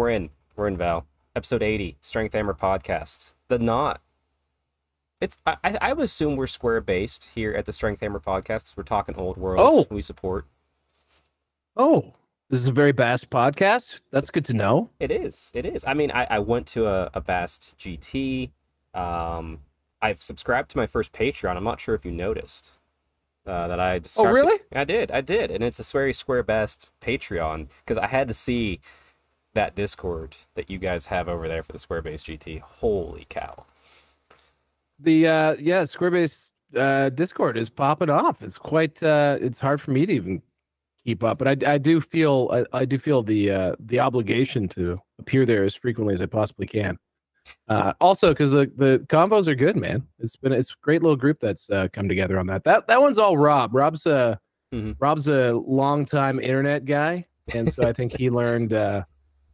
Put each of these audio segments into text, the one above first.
We're in. We're in Val. Episode 80, Strength Hammer Podcast. The Knot. It's I, I would assume we're square based here at the Strength Hammer Podcast because we're talking old world. Oh. We support. Oh, this is a very Bast podcast. That's good to know. It is. It is. I mean, I, I went to a, a Bast GT. Um, I've subscribed to my first Patreon. I'm not sure if you noticed uh, that I. Oh, really? I did. I did, and it's a very square based Patreon because I had to see that Discord that you guys have over there for the Square Base GT. Holy cow! The uh, yeah, Squarebase uh, Discord is popping off. It's quite. Uh, it's hard for me to even keep up, but I, I do feel I, I do feel the uh, the obligation to appear there as frequently as I possibly can. Uh, also, because the the combos are good, man. It's been it's a great little group that's uh, come together on that. That that one's all Rob. Rob's a Mhm. Rob's a longtime internet guy, and so I think he learned uh,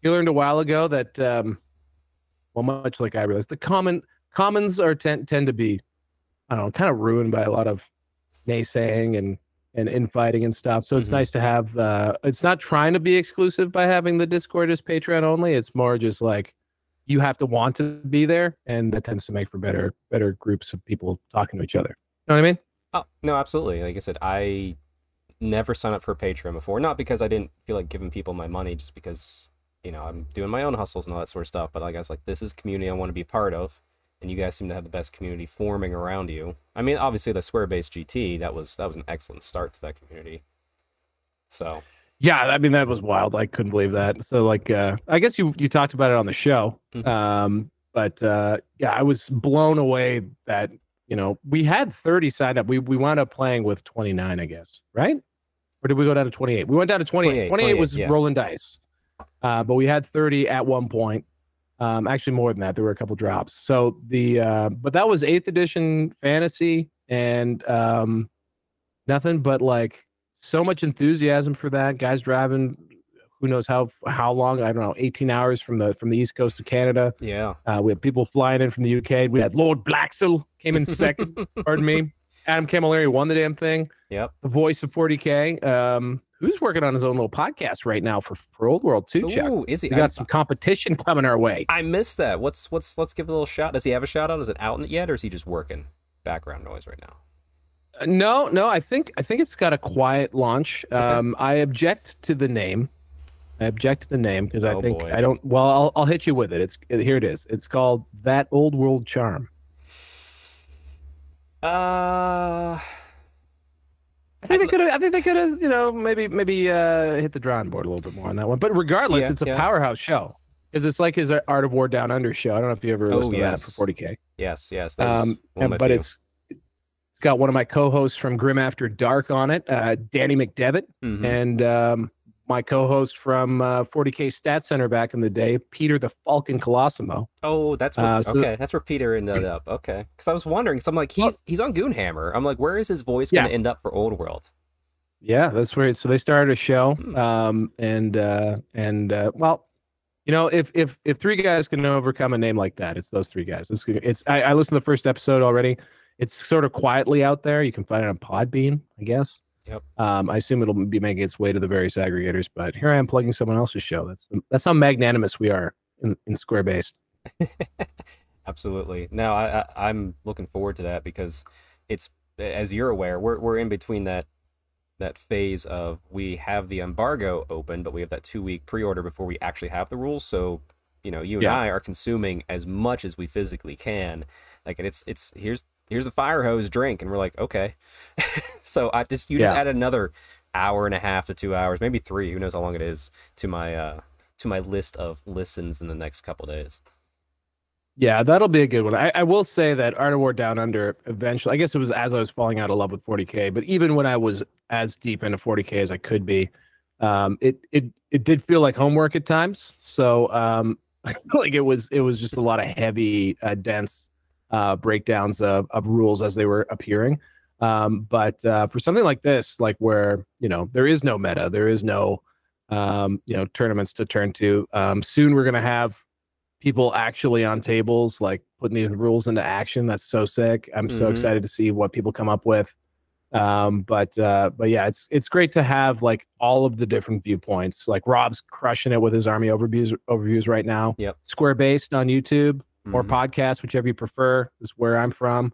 he learned a while ago that um, well, much like I realized, the common commons are tend tend to be I don't know, kind of ruined by a lot of naysaying and and infighting and stuff. So it's Mhm. nice to have. Uh, it's not trying to be exclusive by having the Discord as Patreon only. It's more just like you have to want to be there, and that tends to make for better better groups of people talking to each other. You know what I mean? Oh no, absolutely. Like I said, I never signed up for Patreon before. Not because I didn't feel like giving people my money, just because you know I'm doing my own hustles and all that sort of stuff. But like I was like, this is community I want to be part of, and you guys seem to have the best community forming around you. I mean, obviously the Square Base GT that was that was an excellent start to that community. So Yeah, I mean that was wild. I couldn't believe that. So like, uh, I guess you you talked about it on the show, Mhm. um, but uh, yeah, I was blown away that you know we had 30 signed up. We we wound up playing with 29, I guess, right? Or did we go down to 28? We went down to 28. 28, 28, was yeah. rolling dice, uh, but we had 30 at one point. Um, actually, more than that. There were a couple drops. So the uh, but that was eighth edition fantasy, and um, nothing but like so much enthusiasm for that. Guys driving, who knows how how long? I don't know, 18 hours from the from the east coast of Canada. yeah, Uh, we had people flying in from the UK. We had Lord Blacksell came in second. pardon me. Adam Camilleri won the damn thing. yep. The voice of 40k. Um, who's working on his own little podcast right now for for Old World too? Chuck. Ooh, is he? We I, got some competition coming our way. I missed that. What's what's? Let's give a little shout. Does he have a shout out? Is it out yet, or is he just working background noise right now? Uh, No, no, I think I think it's got a quiet launch. Um, I object to the name. I object to the name because I Oh, think boy. I don't. Well, I'll I'll hit you with it. It's here. It is. It's called that old world charm. Uh, I think they could have. I think they could have. You know, maybe maybe uh, hit the drawing board a little bit more on that one. But regardless, Yeah, it's a yeah. powerhouse show because it's like his Art of War Down Under show. I don't know if you ever Oh, listened to that for 40k. yes, yes. Um, and- but few. it's it's got one of my co-hosts from Grim After Dark on it, uh, Danny McDevitt. Mhm. and um, my co-host from uh, 40k Stat Center back in the day, Peter the Falcon Colosimo. Oh, that's where, Uh, so- okay. That's where Peter ended up. Okay, because I was wondering. Because I'm like, he's he's on Goonhammer. I'm like, where is his voice going to end up for Old World? Yeah, that's where. So they started a show, Hmm. um, and uh, and uh, well, you know, if if if three guys can overcome a name like that, it's those three guys. It's it's. I, I listened to the first episode already. It's sort of quietly out there. You can find it on Podbean, I guess. Yep. Um, I assume it'll be making its way to the various aggregators, but here I am plugging someone else's show. That's that's how magnanimous we are in, in Square Base. Absolutely. No, I, I I'm looking forward to that because it's as you're aware, we're we're in between that that phase of we have the embargo open, but we have that two week pre order before we actually have the rules. So, you know, you and Yeah. I are consuming as much as we physically can. Like and it's it's here's here's the fire hose drink, and we're like, okay. so I just you just Yeah. add another hour and a half to two hours, maybe three, who knows how long it is, to my uh to my list of listens in the next couple days. Yeah, that'll be a good one. I, I will say that Art of War Down Under eventually, I guess it was as I was falling out of love with 40K, but even when I was as deep into 40K as I could be, um, it it it did feel like homework at times. So um, I feel like it was it was just a lot of heavy, uh, dense uh, breakdowns of, of rules as they were appearing. Um, but uh, for something like this, like where you know there is no meta, there is no um, you know tournaments to turn to. Um, soon we're gonna have people actually on tables like putting these rules into action. That's so sick. I'm so Mhm. excited to see what people come up with. Um, but uh, but yeah, it's it's great to have like all of the different viewpoints. Like Rob's crushing it with his army overviews overviews right now. Yep. Square based on YouTube or Mhm. podcast, whichever you prefer, is where I'm from.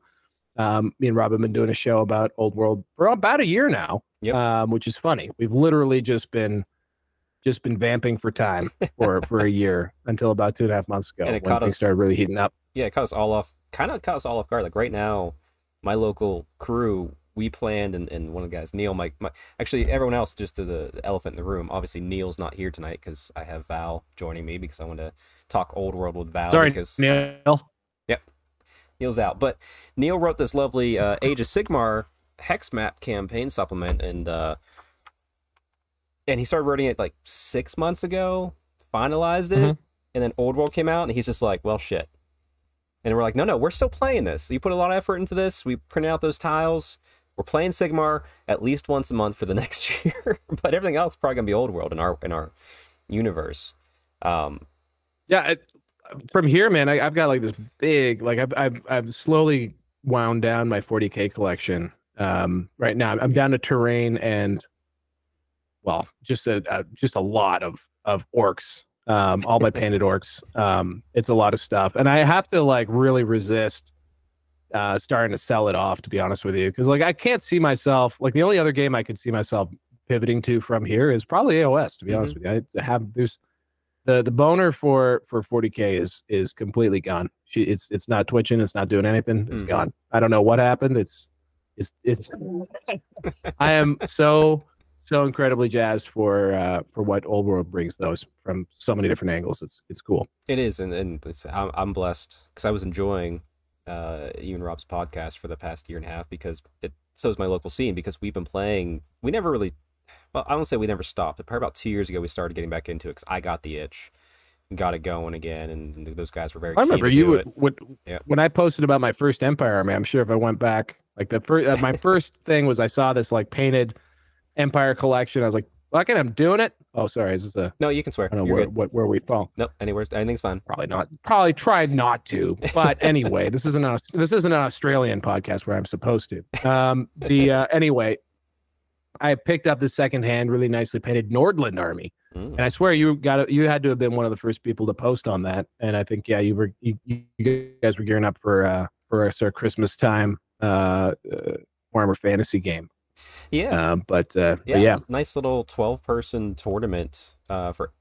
Um, me and Rob have been doing a show about Old World for about a year now, Yep. um, which is funny. We've literally just been just been vamping for time for for a year until about two and a half months ago And it when caught us- started really heating up. yeah, it caught us all off. Kind of caught us all off guard. Like right now, my local crew, we planned, and, and one of the guys, Neil, my, my actually everyone else, just to the, the elephant in the room. Obviously, Neil's not here tonight because I have Val joining me because I want to talk old world with Val. Sorry, because Neil. Yep, Neil's out. But Neil wrote this lovely uh, Age of Sigmar hex map campaign supplement, and uh, and he started writing it like six months ago, finalized it, Mhm. and then Old World came out, and he's just like, well, shit. And we're like, no, no, we're still playing this. You put a lot of effort into this. We printed out those tiles. We're playing Sigmar at least once a month for the next year, but everything else is probably gonna be Old World in our in our universe. Um, Yeah, it, from here, man, I, I've got like this big, like I've I've I've slowly wound down my 40k collection. Um, right now, I'm down to terrain and, well, just a, a just a lot of of orcs. Um, all my painted orcs. Um, it's a lot of stuff, and I have to like really resist uh starting to sell it off. To be honest with you, because like I can't see myself like the only other game I could see myself pivoting to from here is probably AOS. To be honest with you, I have there's the the boner for for 40k is is completely gone. She it's it's not twitching. It's not doing anything. It's Mhm. gone. I don't know what happened. It's it's it's. I am so so incredibly jazzed for uh for what old world brings those from so many different angles. It's it's cool. It is, and and it's, I'm I'm blessed because I was enjoying uh you and Rob's podcast for the past year and a half because it so is my local scene because we've been playing. We never really, well, I don't say we never stopped. But probably about two years ago, we started getting back into it because I got the itch, and got it going again, and those guys were very. I remember you would, would Yeah. when I posted about my first Empire army. I'm sure if I went back, like the first, uh, my first thing was I saw this like painted Empire collection. I was like, "Fuck it, I'm doing it." Oh, sorry, is this a No, you can swear. I don't know where, what, where we fall. Nope, anywhere, anything's fine. Probably not. Probably tried not to. But anyway, this isn't a, this isn't an Australian podcast where I'm supposed to. Um, the uh, anyway, I picked up the second hand, really nicely painted Nordland army, Mm. and I swear you got you had to have been one of the first people to post on that. And I think yeah, you were you, you guys were gearing up for uh, for our sort of Christmas time uh, uh, Warhammer Fantasy game. Yeah, Um, but uh, yeah, but yeah, nice little twelve person tournament uh for,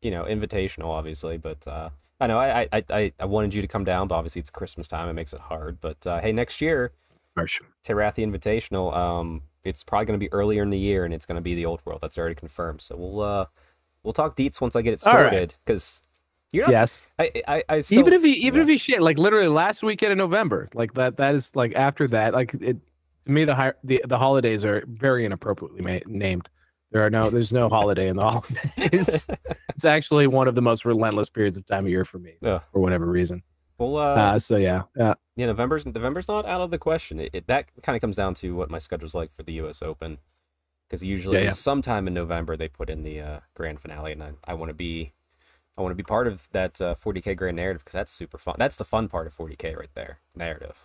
you know, invitational, obviously, but uh. I know I, I I I wanted you to come down, but obviously it's Christmas time. It makes it hard. But uh, hey, next year, Harsh. Terathi Invitational. Um, it's probably going to be earlier in the year, and it's going to be the old world. That's already confirmed. So we'll uh, we'll talk deets once I get it All right. sorted. Because you're not. yes. I, I I still. even if he even yeah. if he shit like literally last weekend in November, like that that is like after that, like it to me the hi- the the holidays are very inappropriately ma- named. There are no there's no holiday in the holidays. it's actually one of the most relentless periods of time of year for me Ugh. for whatever reason. Well, uh, Uh, so yeah, uh, yeah, November's November's not out of the question. It, it that kind of comes down to what my schedule's like for the U.S. Open. Because usually, Yeah, yeah. sometime in November, they put in the uh, grand finale, and I, I want to be, I want to be part of that uh, 40k grand narrative because that's super fun. That's the fun part of 40k right there, narrative.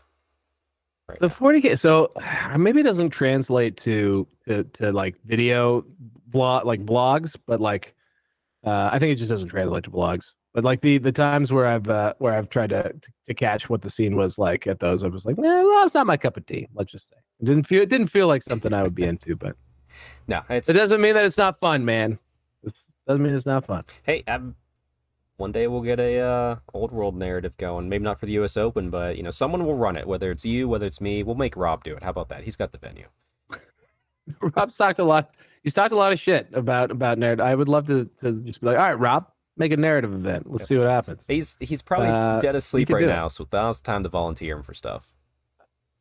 Right. the now. 40k. So maybe it doesn't translate to to, to like video blog like blogs, but like uh, I think it just doesn't translate to blogs. But like the the times where I've uh, where I've tried to, to catch what the scene was like at those, I was like, nah, well, it's not my cup of tea. Let's just say it didn't feel it didn't feel like something I would be into. But No, it's it doesn't mean that it's not fun, man. It doesn't mean it's not fun. hey, um, one day we'll get a uh, old world narrative going. Maybe not for the U.S. Open, but you know, someone will run it. Whether it's you, whether it's me, we'll make Rob do it. How about that? He's got the venue. Rob's talked a lot. He's talked a lot of shit about about narrative. I would love to to just be like, all right, Rob, make a narrative event. Let's see what happens. He's he's probably Uh, dead asleep right do it. now, so now's time to volunteer him for stuff.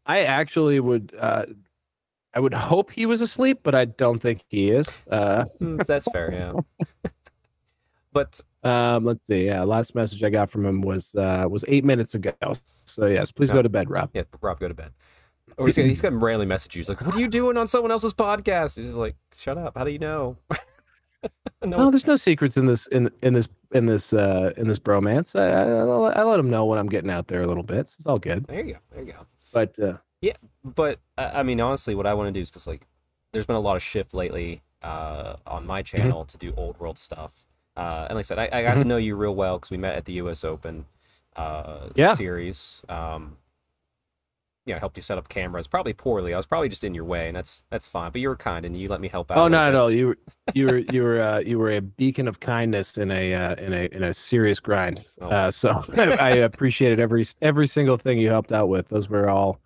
I actually would. Uh, I would hope he was asleep, but I don't think he is. Uh, Mm, That's fair, yeah. but um, let's see. Yeah, last message I got from him was uh, was eight minutes ago. So yes, please Oh. go to bed, Rob. yeah, Rob, go to bed. Or he's gonna, he's gonna randomly message you. He's like, "What are you doing on someone else's podcast?" He's like, "Shut up! How do you know?" no, No, there's no secrets in this in in this in this uh, in this bromance. I, I, I let them know when I'm getting out there a little bit. It's all good. there you go. There you go. But uh, yeah, but I I mean, honestly, what I want to do is because like, there's been a lot of shift lately uh, on my channel to do old world stuff. Uh, and like I said, I, I got to Mhm. know you real well because we met at the U.S. Open uh, Yeah. series. Um, you know, I helped you set up cameras, probably poorly. I was probably just in your way, and that's that's fine. But you were kind, and you let me help out. Oh, not at all. You were you were you were uh, you were a beacon of kindness in a uh, in a in a serious grind. Oh. Uh, so I appreciated every every single thing you helped out with. Those were all.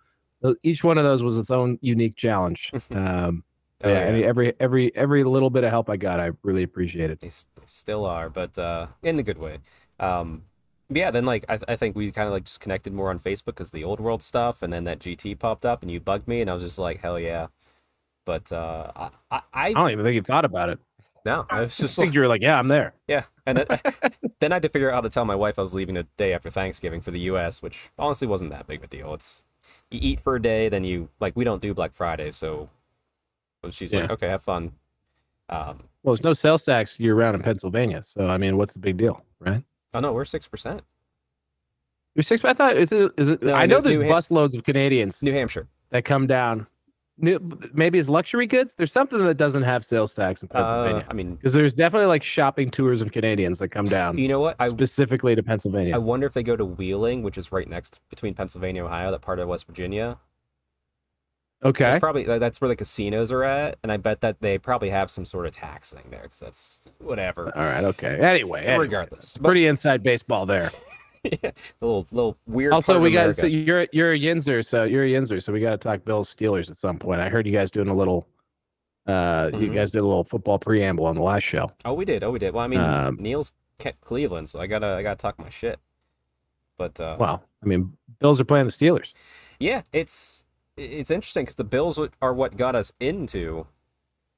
Each one of those was its own unique challenge. Um, Oh, yeah, and every every every little bit of help I got, I really appreciated. They, still are, but uh, in a good way. Um, yeah, then like I, I think we kind of like just connected more on Facebook because the old world stuff, and then that GT popped up, and you bugged me, and I was just like, hell yeah. But uh, I, I, I don't even think you thought about it. no, I was just think like, you were like, yeah, I'm there. yeah, and then, then I had to figure out how to tell my wife I was leaving the day after Thanksgiving for the U.S., which honestly wasn't that big of a deal. It's you eat for a day, then you like we don't do Black Friday, so she's like, okay, have fun. Um, Well, there's no sales tax year round in Pennsylvania, so I mean, what's the big deal, right? Oh no, we're six percent. You're six. I thought is it is it? No, I know New- there's New Ham- busloads of Canadians New Hampshire. that come down. New, maybe it's luxury goods. There's something that doesn't have sales tax in Uh, Pennsylvania I mean, because there's definitely like shopping tours of Canadians that come down you know what? I specifically to Pennsylvania. I wonder if they go to Wheeling, which is right next between Pennsylvania Ohio, that part of West Virginia. Okay. It's probably that's where the casinos are at, and I bet that they probably have some sort of tax thing there because that's whatever. All right. Okay. Anyway, anyway. Regardless, but pretty inside baseball there. yeah, a little little weird. also, we got so you're you're a Yinzer, so you're a Yinzer, so we got to talk Bills Steelers at some point. I heard you guys doing a little. Uh, you Mhm. guys did a little football preamble on the last show. Oh, we did. Oh, we did. Well, I mean, Um, Neil's kept Cleveland, so I gotta I gotta talk my shit. But uh, Well, I mean, Bills are playing the Steelers. yeah, it's it's interesting because the Bills are what got us into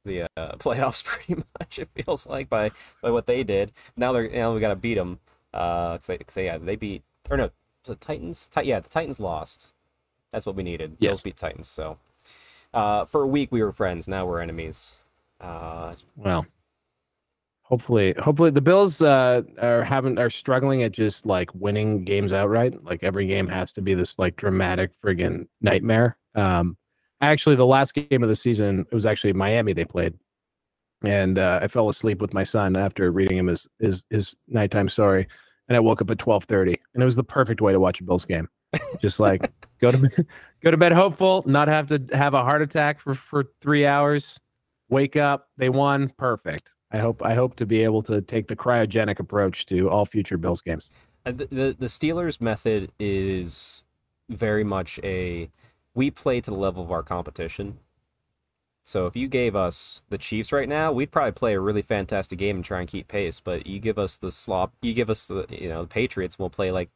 the uh, playoffs pretty much. It feels like by by what they did. Now they're now we got to beat them. Uh, cause, they, 'cause they- yeah, they beat or no, was it Titans? Ti- yeah, the Titans lost. That's what we needed. Yes. Bills beat Titans. So uh, for a week we were friends. Now we're enemies. Uh, Well, hopefully, hopefully the Bills uh, are having are struggling at just like winning games outright. Like every game has to be this like dramatic friggin' nightmare. Um, actually, the last game of the season it was actually Miami they played, and uh, I fell asleep with my son after reading him his his his nighttime story, and I woke up at twelve thirty, and it was the perfect way to watch a Bills game. Just like go to bed, go to bed hopeful, not have to have a heart attack for for three hours. Wake up they won perfect. I hope i hope to be able to take the cryogenic approach to all future bills games. Uh, The, the the Steelers method is very much a we play to the level of our competition. So if you gave us the Chiefs right now, we'd probably play a really fantastic game and try and keep pace. But you give us the slop, you give us the you know the Patriots, we'll play like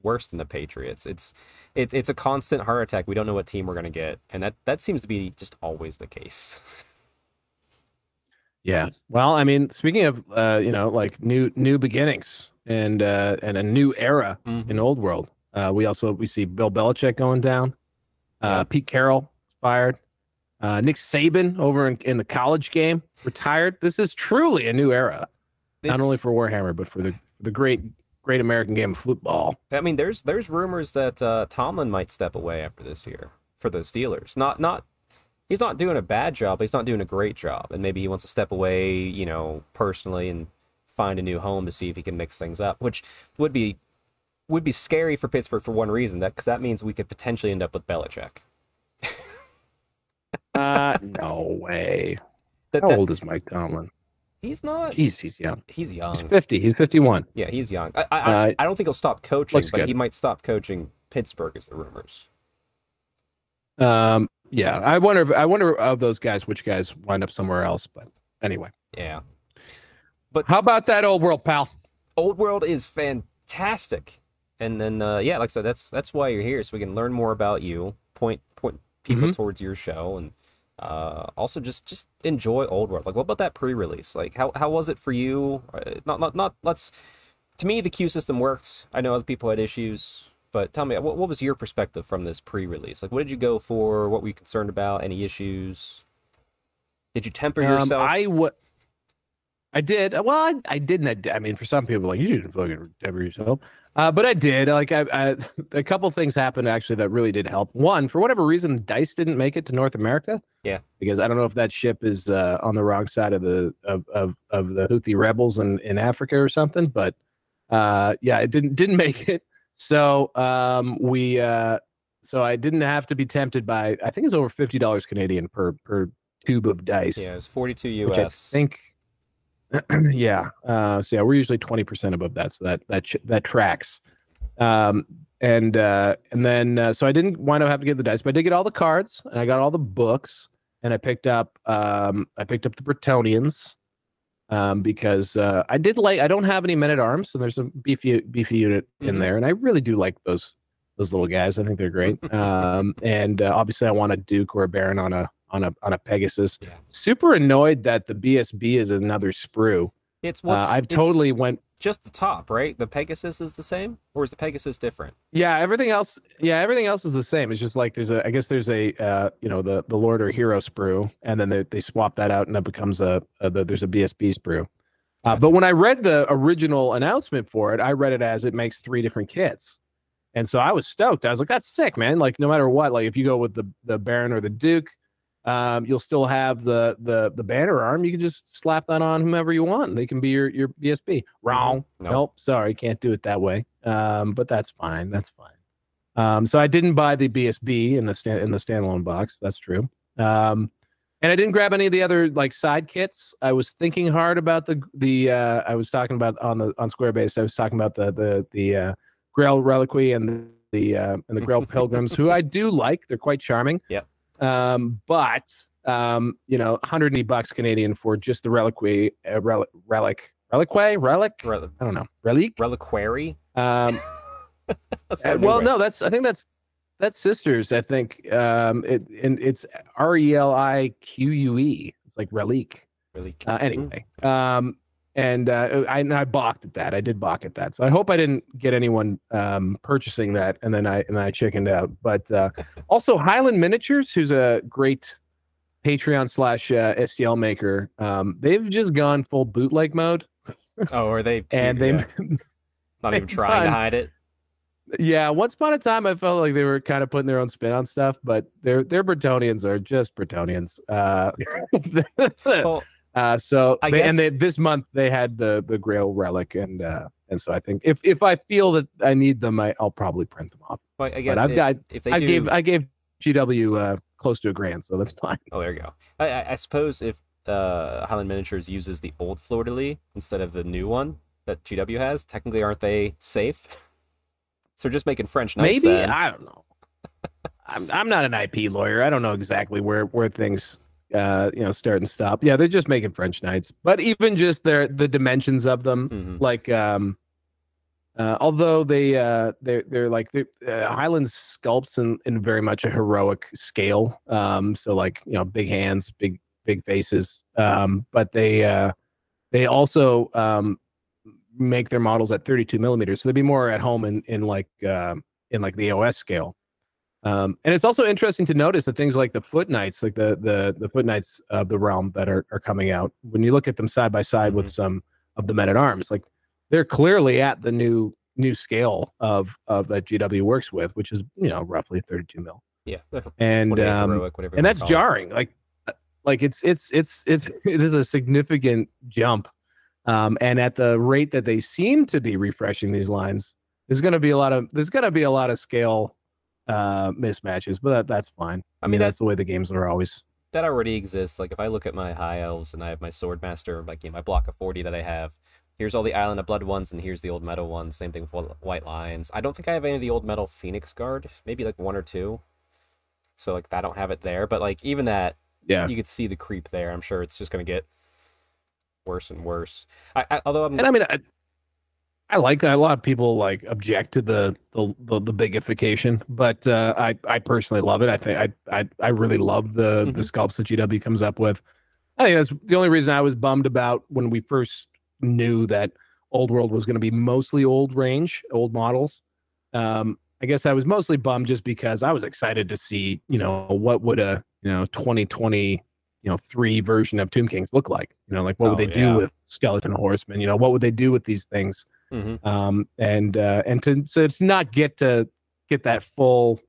worse than the Patriots. It's it, it's a constant heart attack. We don't know what team we're gonna get, and that that seems to be just always the case. yeah well i mean speaking of uh you know like new new beginnings and uh and a new era in old world uh we also we see bill belichick going down uh pete carroll fired uh nick saban over in, in the college game retired this is truly a new era not only for warhammer but for the the great great american game of football I mean, there's there's rumors that uh, Tomlin might step away after this year for the Steelers. Not not he's not doing a bad job. But he's not doing a great job, and maybe he wants to step away, you know, personally and find a new home to see if he can mix things up, which would be would be scary for Pittsburgh for one reason that because that means we could potentially end up with Belichick. uh no way That, how that- old is mike tomlin he's not. Jeez, he's young. He's young. He's 50. He's 51. Yeah, he's young. I I, I, Uh, I don't think he'll stop coaching, but good. he might stop coaching Pittsburgh, is the rumors. Um, yeah, I wonder. If, I wonder of those guys, which guys wind up somewhere else. But anyway, Yeah. But how about that old world, pal? Old World is fantastic. And then uh, yeah, like I said, that's that's why you're here, so we can learn more about you, point point people Mhm. towards your show, and uh, also just just enjoy Old World. Like, what about that pre-release? Like, how how was it for you? Uh, not not not let's. To me, the queue system worked. I know other people had issues, but tell me, what what was your perspective from this pre-release? Like, what did you go for? What were you concerned about? Any issues? Did you temper Um, yourself? I what I did. Well, I, I didn't. I mean, for some people, like you didn't fucking ever yourself. Uh, but I did like I, I a couple things happened actually that really did help. One, for whatever reason, Dice didn't make it to North America. Yeah, because I don't know if that ship is uh, on the wrong side of the of of, of the Houthi rebels in, in Africa or something. But uh, yeah, it didn't didn't make it. So um, we uh, so I didn't have to be tempted by I think it's over fifty dollars Canadian per per tube of dice. Yeah, it's forty two US. I think yeah. Uh, so yeah, we're usually twenty percent above that, so that that that tracks. Um, and uh, and then uh, so I didn't wind up having to get the dice, but I did get all the cards and I got all the books and I picked up um, I picked up the Bretonnians um, because uh, I did like I don't have any men at arms, so there's a beefy beefy unit mm-hmm. in there, and I really do like those those little guys. I think they're great. Um, and uh, obviously, I want a Duke or a Baron on a on a on a Pegasus. Yeah. Super annoyed that the BSB is another sprue. It's uh, I totally went just the top, right? The Pegasus is the same, or is the Pegasus different? Yeah, everything else. Yeah, everything else is the same. It's just like there's a. I guess there's a. Uh, you know, the the Lord or Hero sprue, and then they they swap that out, and that becomes a. a the, there's a BSB sprue. Uh, but when I read the original announcement for it, I read it as it makes three different kits. And so I was stoked. I was like, that's sick, man. Like no matter what, like if you go with the the Baron or the Duke, um, you'll still have the the the banner arm. You can just slap that on whomever you want. They can be your your BSB. Wrong. Nope. nope sorry, can't do it that way. Um, but that's fine. That's fine. Um, so I didn't buy the BSB in the stand in the standalone box. That's true. Um, and I didn't grab any of the other like side kits. I was thinking hard about the the uh, I was talking about on the on Squarebase. I was talking about the the the uh, Grail Reliquary and the, the uh, and the Grail Pilgrims, who I do like. They're quite charming. Yeah. Um, but um, you know, 180 bucks Canadian for just the reliquary, uh, relic, relic, reliquary, relic. Rel- I don't know, relic, reliquary. Um, uh, well, no, that's I think that's that's sisters. I think um, it and it's R E L I Q U E. It's like relic. Relic. Uh, anyway, um, and uh, I, and I balked at that. I did balk at that. So I hope I didn't get anyone um, purchasing that, and then I and then I chickened out. But uh, also Highland Miniatures, who's a great Patreon slash uh, STL maker, um, they've just gone full bootleg mode. Oh, are they? and they yeah. not even trying to hide it. Yeah, once upon a time, I felt like they were kind of putting their own spin on stuff, but their their Bretonnians are just Bretonnians. Uh, well, uh, so they, guess... and they, this month they had the the Grail relic, and uh, and so I think if if I feel that I need them, I, I'll probably print them off. Well, I guess but I've if, got if they I do... gave I gave GW uh, close to a grand, so that's fine. Oh, there you go. I, I suppose if uh, Highland Miniatures uses the old fleur de lis instead of the new one that GW has, technically aren't they safe? so just making French knights. Maybe then. I don't know. I'm I'm not an IP lawyer. I don't know exactly where where things uh, you know, start and stop. Yeah, they're just making French knights, but even just their the dimensions of them, mm-hmm. like um, uh, although they uh, they're they're like they're, uh, Highland sculpts in in very much a heroic scale. Um, so like you know, big hands, big big faces. Um, but they uh, they also um make their models at 32 millimeters, so they'd be more at home in in like uh, in like the OS scale. Um, and it's also interesting to notice that things like the foot knights, like the the the foot knights of the realm that are, are coming out, when you look at them side by side mm-hmm. with some of the men at arms, like they're clearly at the new new scale of of that GW works with, which is you know roughly 32 mil. Yeah, and um, heroic, and that's jarring. It. Like uh, like it's it's it's it's it is a significant jump. Um, and at the rate that they seem to be refreshing these lines, there's going to be a lot of there's going to be a lot of scale uh, mismatches, but that, that's fine. I mean, that's, that's the way the games are always. That already exists. Like if I look at my high elves and I have my swordmaster, like you know, my block of forty that I have. Here's all the Island of Blood ones, and here's the old metal ones. Same thing for White Lions. I don't think I have any of the old metal Phoenix Guard. Maybe like one or two. So like I don't have it there, but like even that, yeah, you could see the creep there. I'm sure it's just gonna get worse and worse. I, I although I'm and I mean I, I like a lot of people like object to the the the, the bigification, but uh, I I personally love it. I think I I, I really love the mm-hmm. the sculpts that GW comes up with. I think that's the only reason I was bummed about when we first knew that Old World was going to be mostly old range, old models. Um, I guess I was mostly bummed just because I was excited to see, you know, what would a you know 2020 you know three version of Tomb Kings look like. You know, like what would oh, they do with skeleton horsemen? You know, what would they do with these things? Mhm. um, and uh, and to so to not get to get that full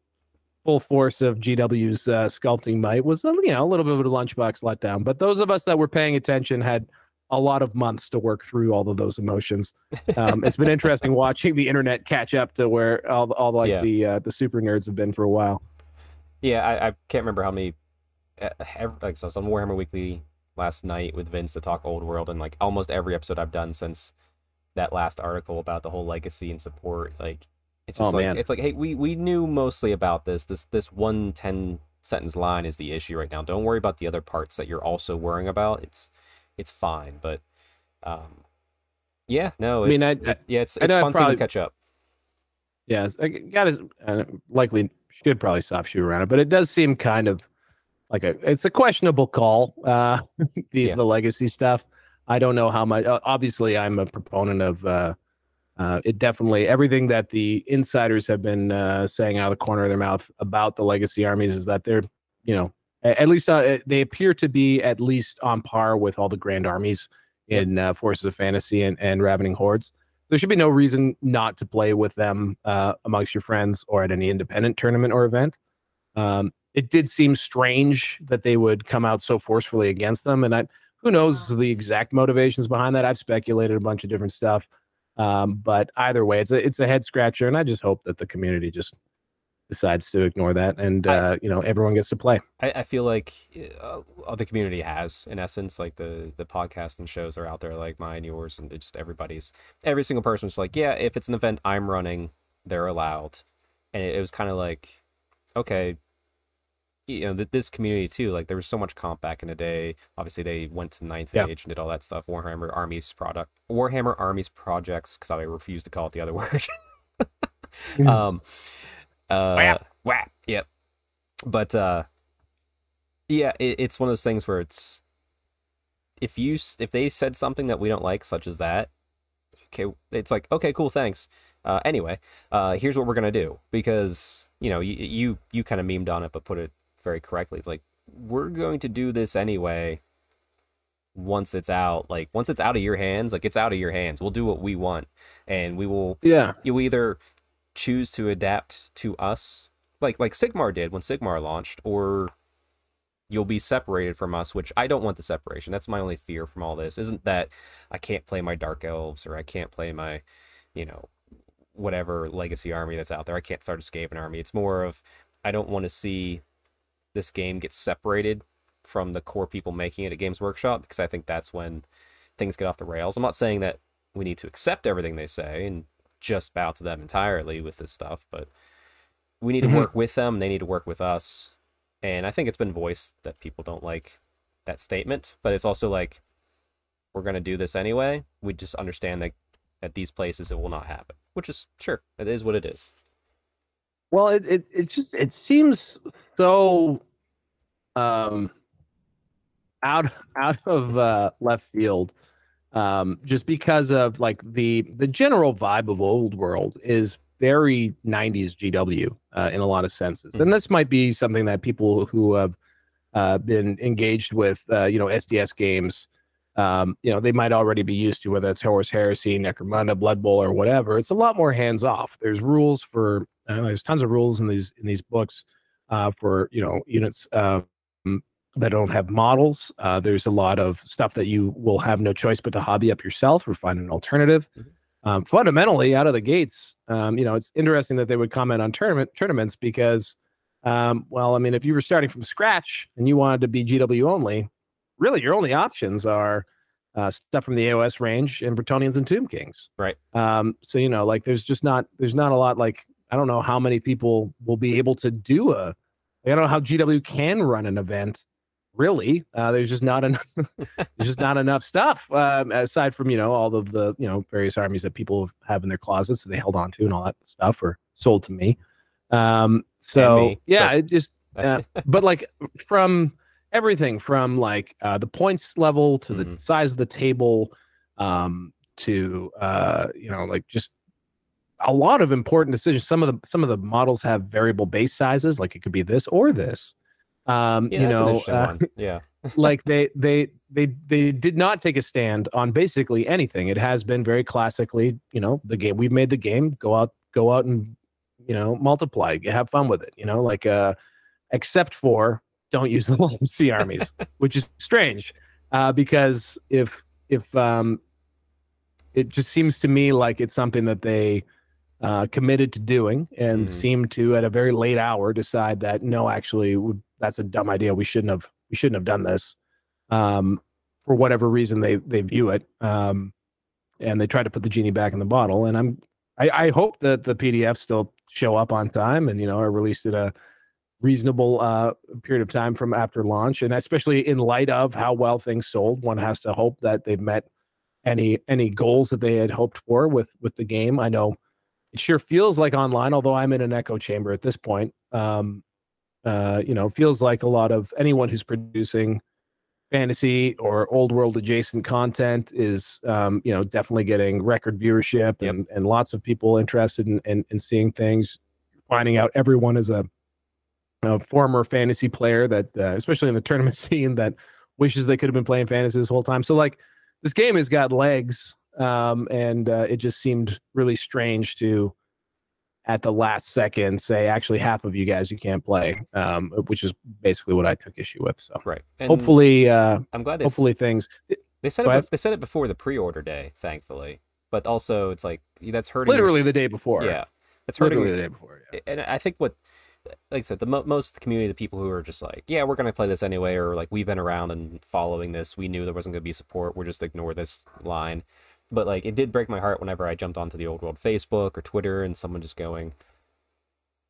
full force of GW's uh, sculpting might was uh, you know a little bit of a lunchbox letdown. But those of us that were paying attention had a lot of months to work through all of those emotions. Um, it's been interesting watching the internet catch up to where all all like Yeah. the uh, the super nerds have been for a while. Yeah, I, I can't remember how many. Uh, ev- like so, I was on Warhammer Weekly last night with Vince to talk Old World, and like almost every episode I've done since that last article about the whole legacy and support, like it's just Oh, like man. it's like, hey, we we knew mostly about this. This this one ten sentence line is the issue right now. Don't worry about the other parts that you're also worrying about. It's it's fine, but um, yeah, no, I mean, I- it- yeah, it's it's fun probably- them catch up. Yeah, I got to uh, likely should probably soft shoot around it, but it does seem kind of like a it's a questionable call. Uh, the Yeah. the legacy stuff. I don't know how much. Uh, obviously, I'm a proponent of uh, uh, it. Definitely, everything that the insiders have been uh, saying out of the corner of their mouth about the legacy armies is that they're, you know, at least uh, they appear to be at least on par with all the grand armies in uh, Forces of Fantasy and, and Ravening Hordes there should be no reason not to play with them uh, amongst your friends or at any independent tournament or event. Um, it did seem strange that they would come out so forcefully against them, and I, who knows the exact motivations behind that. I've speculated a bunch of different stuff, um, but either way, it's a it's a head scratcher, and I just hope that the community just decides to ignore that, and I- uh, you know everyone gets to play. I, I feel like uh, uh, the community has, in essence, like the the podcasts and shows are out there, like mine, yours, and just everybody's. Every single person's like, yeah, if it's an event I'm running, they're allowed, and it, it was kind of like, okay, you know, th- this community too. Like there was so much comp back in the day. Obviously, they went to Ninth Yeah. Age and did all that stuff. Warhammer Armies product, Warhammer Armies projects, because I refuse to call it the other word. Mhm. um, uh, Whap. whap, yep. But uh, yeah, it, it's one of those things where it's if you if they said something that we don't like, such as that, okay, it's like okay, cool, thanks. Uh, anyway, uh, here's what we're gonna do because you know you you, you kind of memed on it, but put it very correctly. It's like we're going to do this anyway. Once it's out, like once it's out of your hands, like it's out of your hands. We'll do what we want, and we will yeah, you either choose to adapt to us like like sigmar did when sigmar launched or you'll be separated from us which i don't want the separation that's my only fear from all this isn't that i can't play my dark elves or i can't play my you know whatever legacy army that's out there i can't start a Skaven army it's more of i don't want to see this game gets separated from the core people making it at games workshop because i think that's when things get off the rails i'm not saying that we need to accept everything they say and just bow to them entirely with this stuff, but we need Mhm. to work with them. They need to work with us. And I think it's been voiced that people don't like that statement, but it's also like, we're going to do this anyway. We just understand that at these places it will not happen, which is sure, it is what it is. Well, it, it it just it seems so um out out of uh left field um just because of like the the general vibe of old world is very 90s GW uh, in a lot of senses. Mhm. And this might be something that people who have uh, been engaged with uh, you know SDS games um, you know, they might already be used to whether it's Horus Heresy, Necromunda, Blood Bowl, or whatever. It's a lot more hands off. There's rules for uh, there's tons of rules in these in these books uh, for you know units um, that don't have models. Uh, there's a lot of stuff that you will have no choice but to hobby up yourself or find an alternative. Mhm. Um, fundamentally, out of the gates, um, you know, it's interesting that they would comment on tournament tournaments because, um, well, I mean, if you were starting from scratch and you wanted to be GW only, really your only options are uh, stuff from the AOS range and Bretonnians and Tomb Kings. Right. Um, so you know, like there's just not there's not a lot like I don't know how many people will be able to do a I don't know how GW can run an event. Really, uh, there's just not enough. there's just not enough stuff um, aside from you know all of the you know various armies that people have in their closets that they held on to and all that stuff or sold to me. Um, so me. yeah, Trust- it just uh, but like from everything from like uh, the points level to the Mhm. size of the table um, to uh, you know like just a lot of important decisions some of the some of the models have variable base sizes like it could be this or this um Yeah, you know uh. Yeah. like they they they they did not take a stand on basically anything. It has been very classically, you know, the game we've made the game. Go out, go out and you know multiply, have fun with it. You know, like uh, except for don't use the sea armies, which is strange uh, because if if um, it just seems to me like it's something that they uh, committed to doing and mm-hmm. seem to at a very late hour decide that no, actually that's a dumb idea. We shouldn't have we shouldn't have done this. Um, for whatever reason they they view it, um, and they try to put the genie back in the bottle. And I'm I, I hope that the PDFs still show up on time and you know are released at a reasonable uh, period of time from after launch, and especially in light of how well things sold, one has to hope that they've met any any goals that they had hoped for with with the game. I know it sure feels like online, although I'm in an echo chamber at this point. Um, uh, you know, feels like a lot of anyone who's producing fantasy or old world adjacent content is, um, you know, definitely getting record viewership yep. and, and lots of people interested in, in, in seeing things. Finding out everyone is a, a former fantasy player that, uh, especially in the tournament scene, that wishes they could have been playing fantasy this whole time. So, like, this game has got legs, um, and uh, it just seemed really strange to at the last second say actually half of you guys you can't play um, which is basically what i took issue with so. Right and hopefully uh i'm glad hopefully things they said it they said it before the pre-order day thankfully but also it's like that's hurting literally your... the day before. Yeah that's hurting literally the day before yeah. and i think what like I said, the mo- most community, the people who are just like, yeah, we're gonna play this anyway, or like we've been around and following this, we knew there wasn't gonna be support, we're just ignore this line. But like, it did break my heart whenever I jumped onto the old world Facebook or Twitter, and someone just going,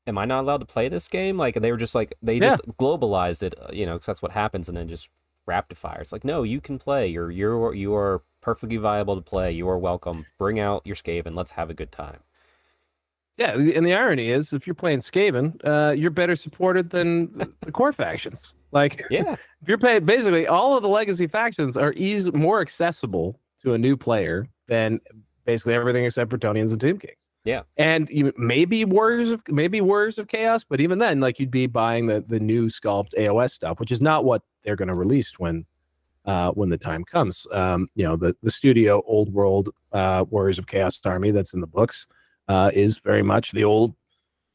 am I not allowed to play this game? Like they were just like they yeah. just globalized it, uh, you know, because that's what happens, and then just rapid fire. It's like no, you can play. You're you're you are perfectly viable to play. You are welcome. Bring out your Skaven. Let's have a good time. Yeah, and the irony is, if you're playing Skaven, uh, you're better supported than the core factions. Like, yeah, if you're playing, basically all of the legacy factions are easy, more accessible to a new player than basically everything except Bretonnians and Tomb Kings. Yeah, and you maybe Warriors of maybe Warriors of Chaos, but even then, like you'd be buying the the new sculpt AOS stuff, which is not what they're going to release when uh, when the time comes. Um, you know, the the studio old world uh, Warriors of Chaos army that's in the books uh, is very much the old,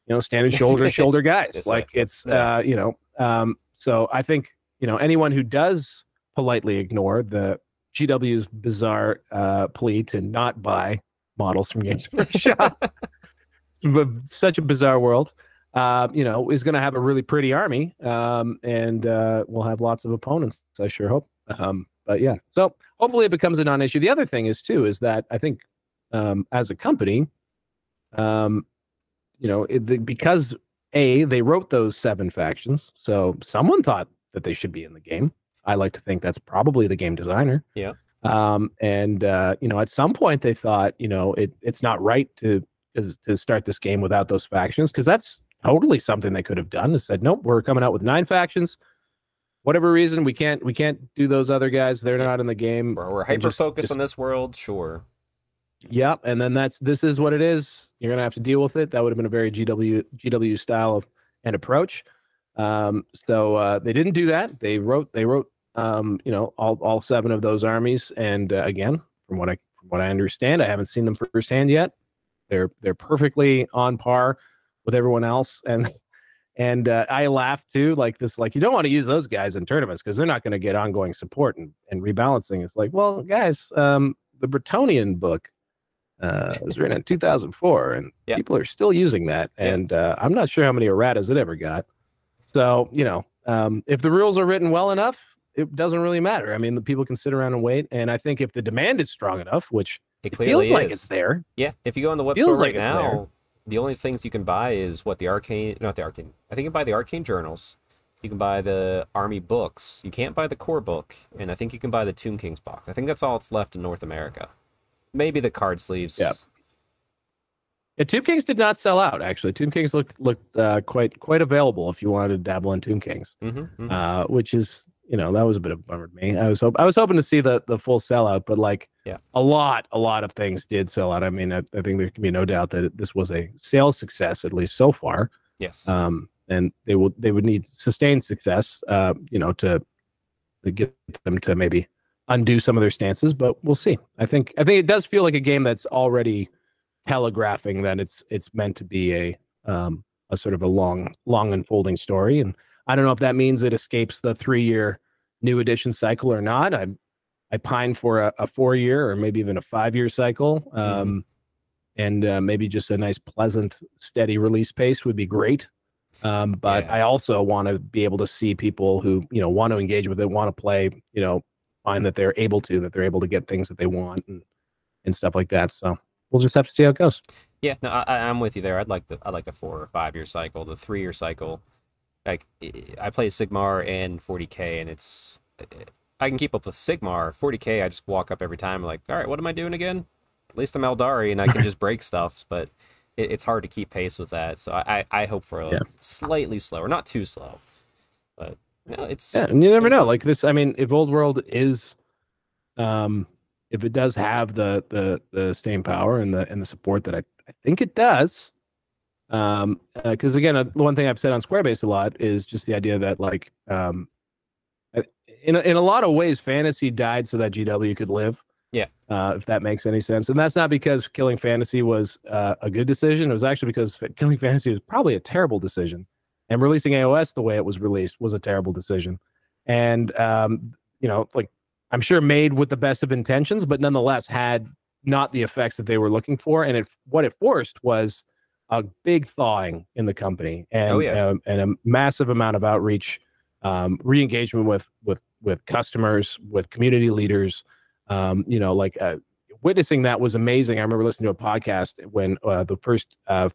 you know, standing shoulder to shoulder guys. like right. it's uh, you know, um, so I think you know anyone who does politely ignore the GW's bizarre uh, plea to not buy models from Games Workshop. Such a bizarre world. Uh, you know, is going to have a really pretty army, um, and uh, we'll have lots of opponents. I sure hope. Um, but yeah, so hopefully it becomes a non-issue. The other thing is too is that I think um, as a company, um, you know, it, the, because a they wrote those seven factions, so someone thought that they should be in the game. I like to think that's probably the game designer. Yeah. Um, and uh, you know, at some point they thought, you know, it it's not right to to start this game without those factions because that's totally something they could have done. Is said, nope, we're coming out with nine factions. Whatever reason, we can't we can't do those other guys. They're not in the game. We're, we're hyper focused on this world, sure. Yep, and then that's this is what it is. You're gonna have to deal with it. That would have been a very GW GW style of and approach. Um, so uh, they didn't do that. They wrote they wrote um, you know, all, all seven of those armies. And uh, again, from what I from what I understand, I haven't seen them firsthand yet. They're they're perfectly on par with everyone else, and and uh, I laugh too, like this, like you don't want to use those guys in tournaments because they're not going to get ongoing support and, and rebalancing. It's like, well, guys, um, the Bretonnian book uh, was written in 2004, and yep. people are still using that, and uh, I'm not sure how many erratas it ever got. So you know, um, if the rules are written well enough, it doesn't really matter. I mean, the people can sit around and wait. And I think if the demand is strong enough, which it, it feels is. like it's there. Yeah. If you go on the website right like now, the only things you can buy is what the arcane, not the arcane. I think you can buy the arcane journals. You can buy the army books. You can't buy the core book, and I think you can buy the Tomb Kings box. I think that's all it's left in North America. Maybe the card sleeves. Yeah. Yeah, Tomb Kings did not sell out. Actually, Tomb Kings looked looked uh, quite quite available if you wanted to dabble in Tomb Kings, mm-hmm, mm-hmm. Uh, which is you know that was a bit of a bummer to me. I was hope I was hoping to see the the full sellout, but like yeah, a lot a lot of things did sell out. I mean, I, I think there can be no doubt that this was a sales success at least so far. Yes. Um, and they will they would need sustained success, uh, you know, to to get them to maybe undo some of their stances, but we'll see. I think I think it does feel like a game that's already telegraphing that it's it's meant to be a um, a sort of a long long unfolding story, and I don't know if that means it escapes the three year new edition cycle or not. I I pine for a, a four year or maybe even a five year cycle. Mm-hmm. Um. And uh, maybe just a nice, pleasant, steady release pace would be great. Um, but yeah. I also want to be able to see people who you know want to engage with it, want to play, you know, find that they're able to, that they're able to get things that they want and and stuff like that. So we'll just have to see how it goes. Yeah, no, I, I'm with you there. I'd like the I like a four or five year cycle, the three year cycle. Like I play Sigmar and 40k, and it's I can keep up with Sigmar. 40k, I just walk up every time, like, all right, what am I doing again? At least I'm Aeldari, and I can just break stuff, but it, it's hard to keep pace with that. So I, I hope for a yeah. slightly slower, not too slow, but you know, it's yeah. And you never know. Like this, I mean, if Old World is, um, if it does have the the the staying power and the and the support that I, I think it does, um, because uh, again, uh, the one thing I've said on Square Based a lot is just the idea that like um, in a, in a lot of ways, fantasy died so that GW could live. Yeah. Uh, if that makes any sense. And that's not because killing fantasy was uh, a good decision. It was actually because killing fantasy was probably a terrible decision. And releasing AOS the way it was released was a terrible decision. And, um, you know, like I'm sure made with the best of intentions, but nonetheless had not the effects that they were looking for. And it, what it forced was a big thawing in the company and, oh, yeah. um, and a massive amount of outreach, um, re-engagement with, with, with customers, with community leaders, um, you know, like uh, witnessing that was amazing. I remember listening to a podcast when uh, the first uh,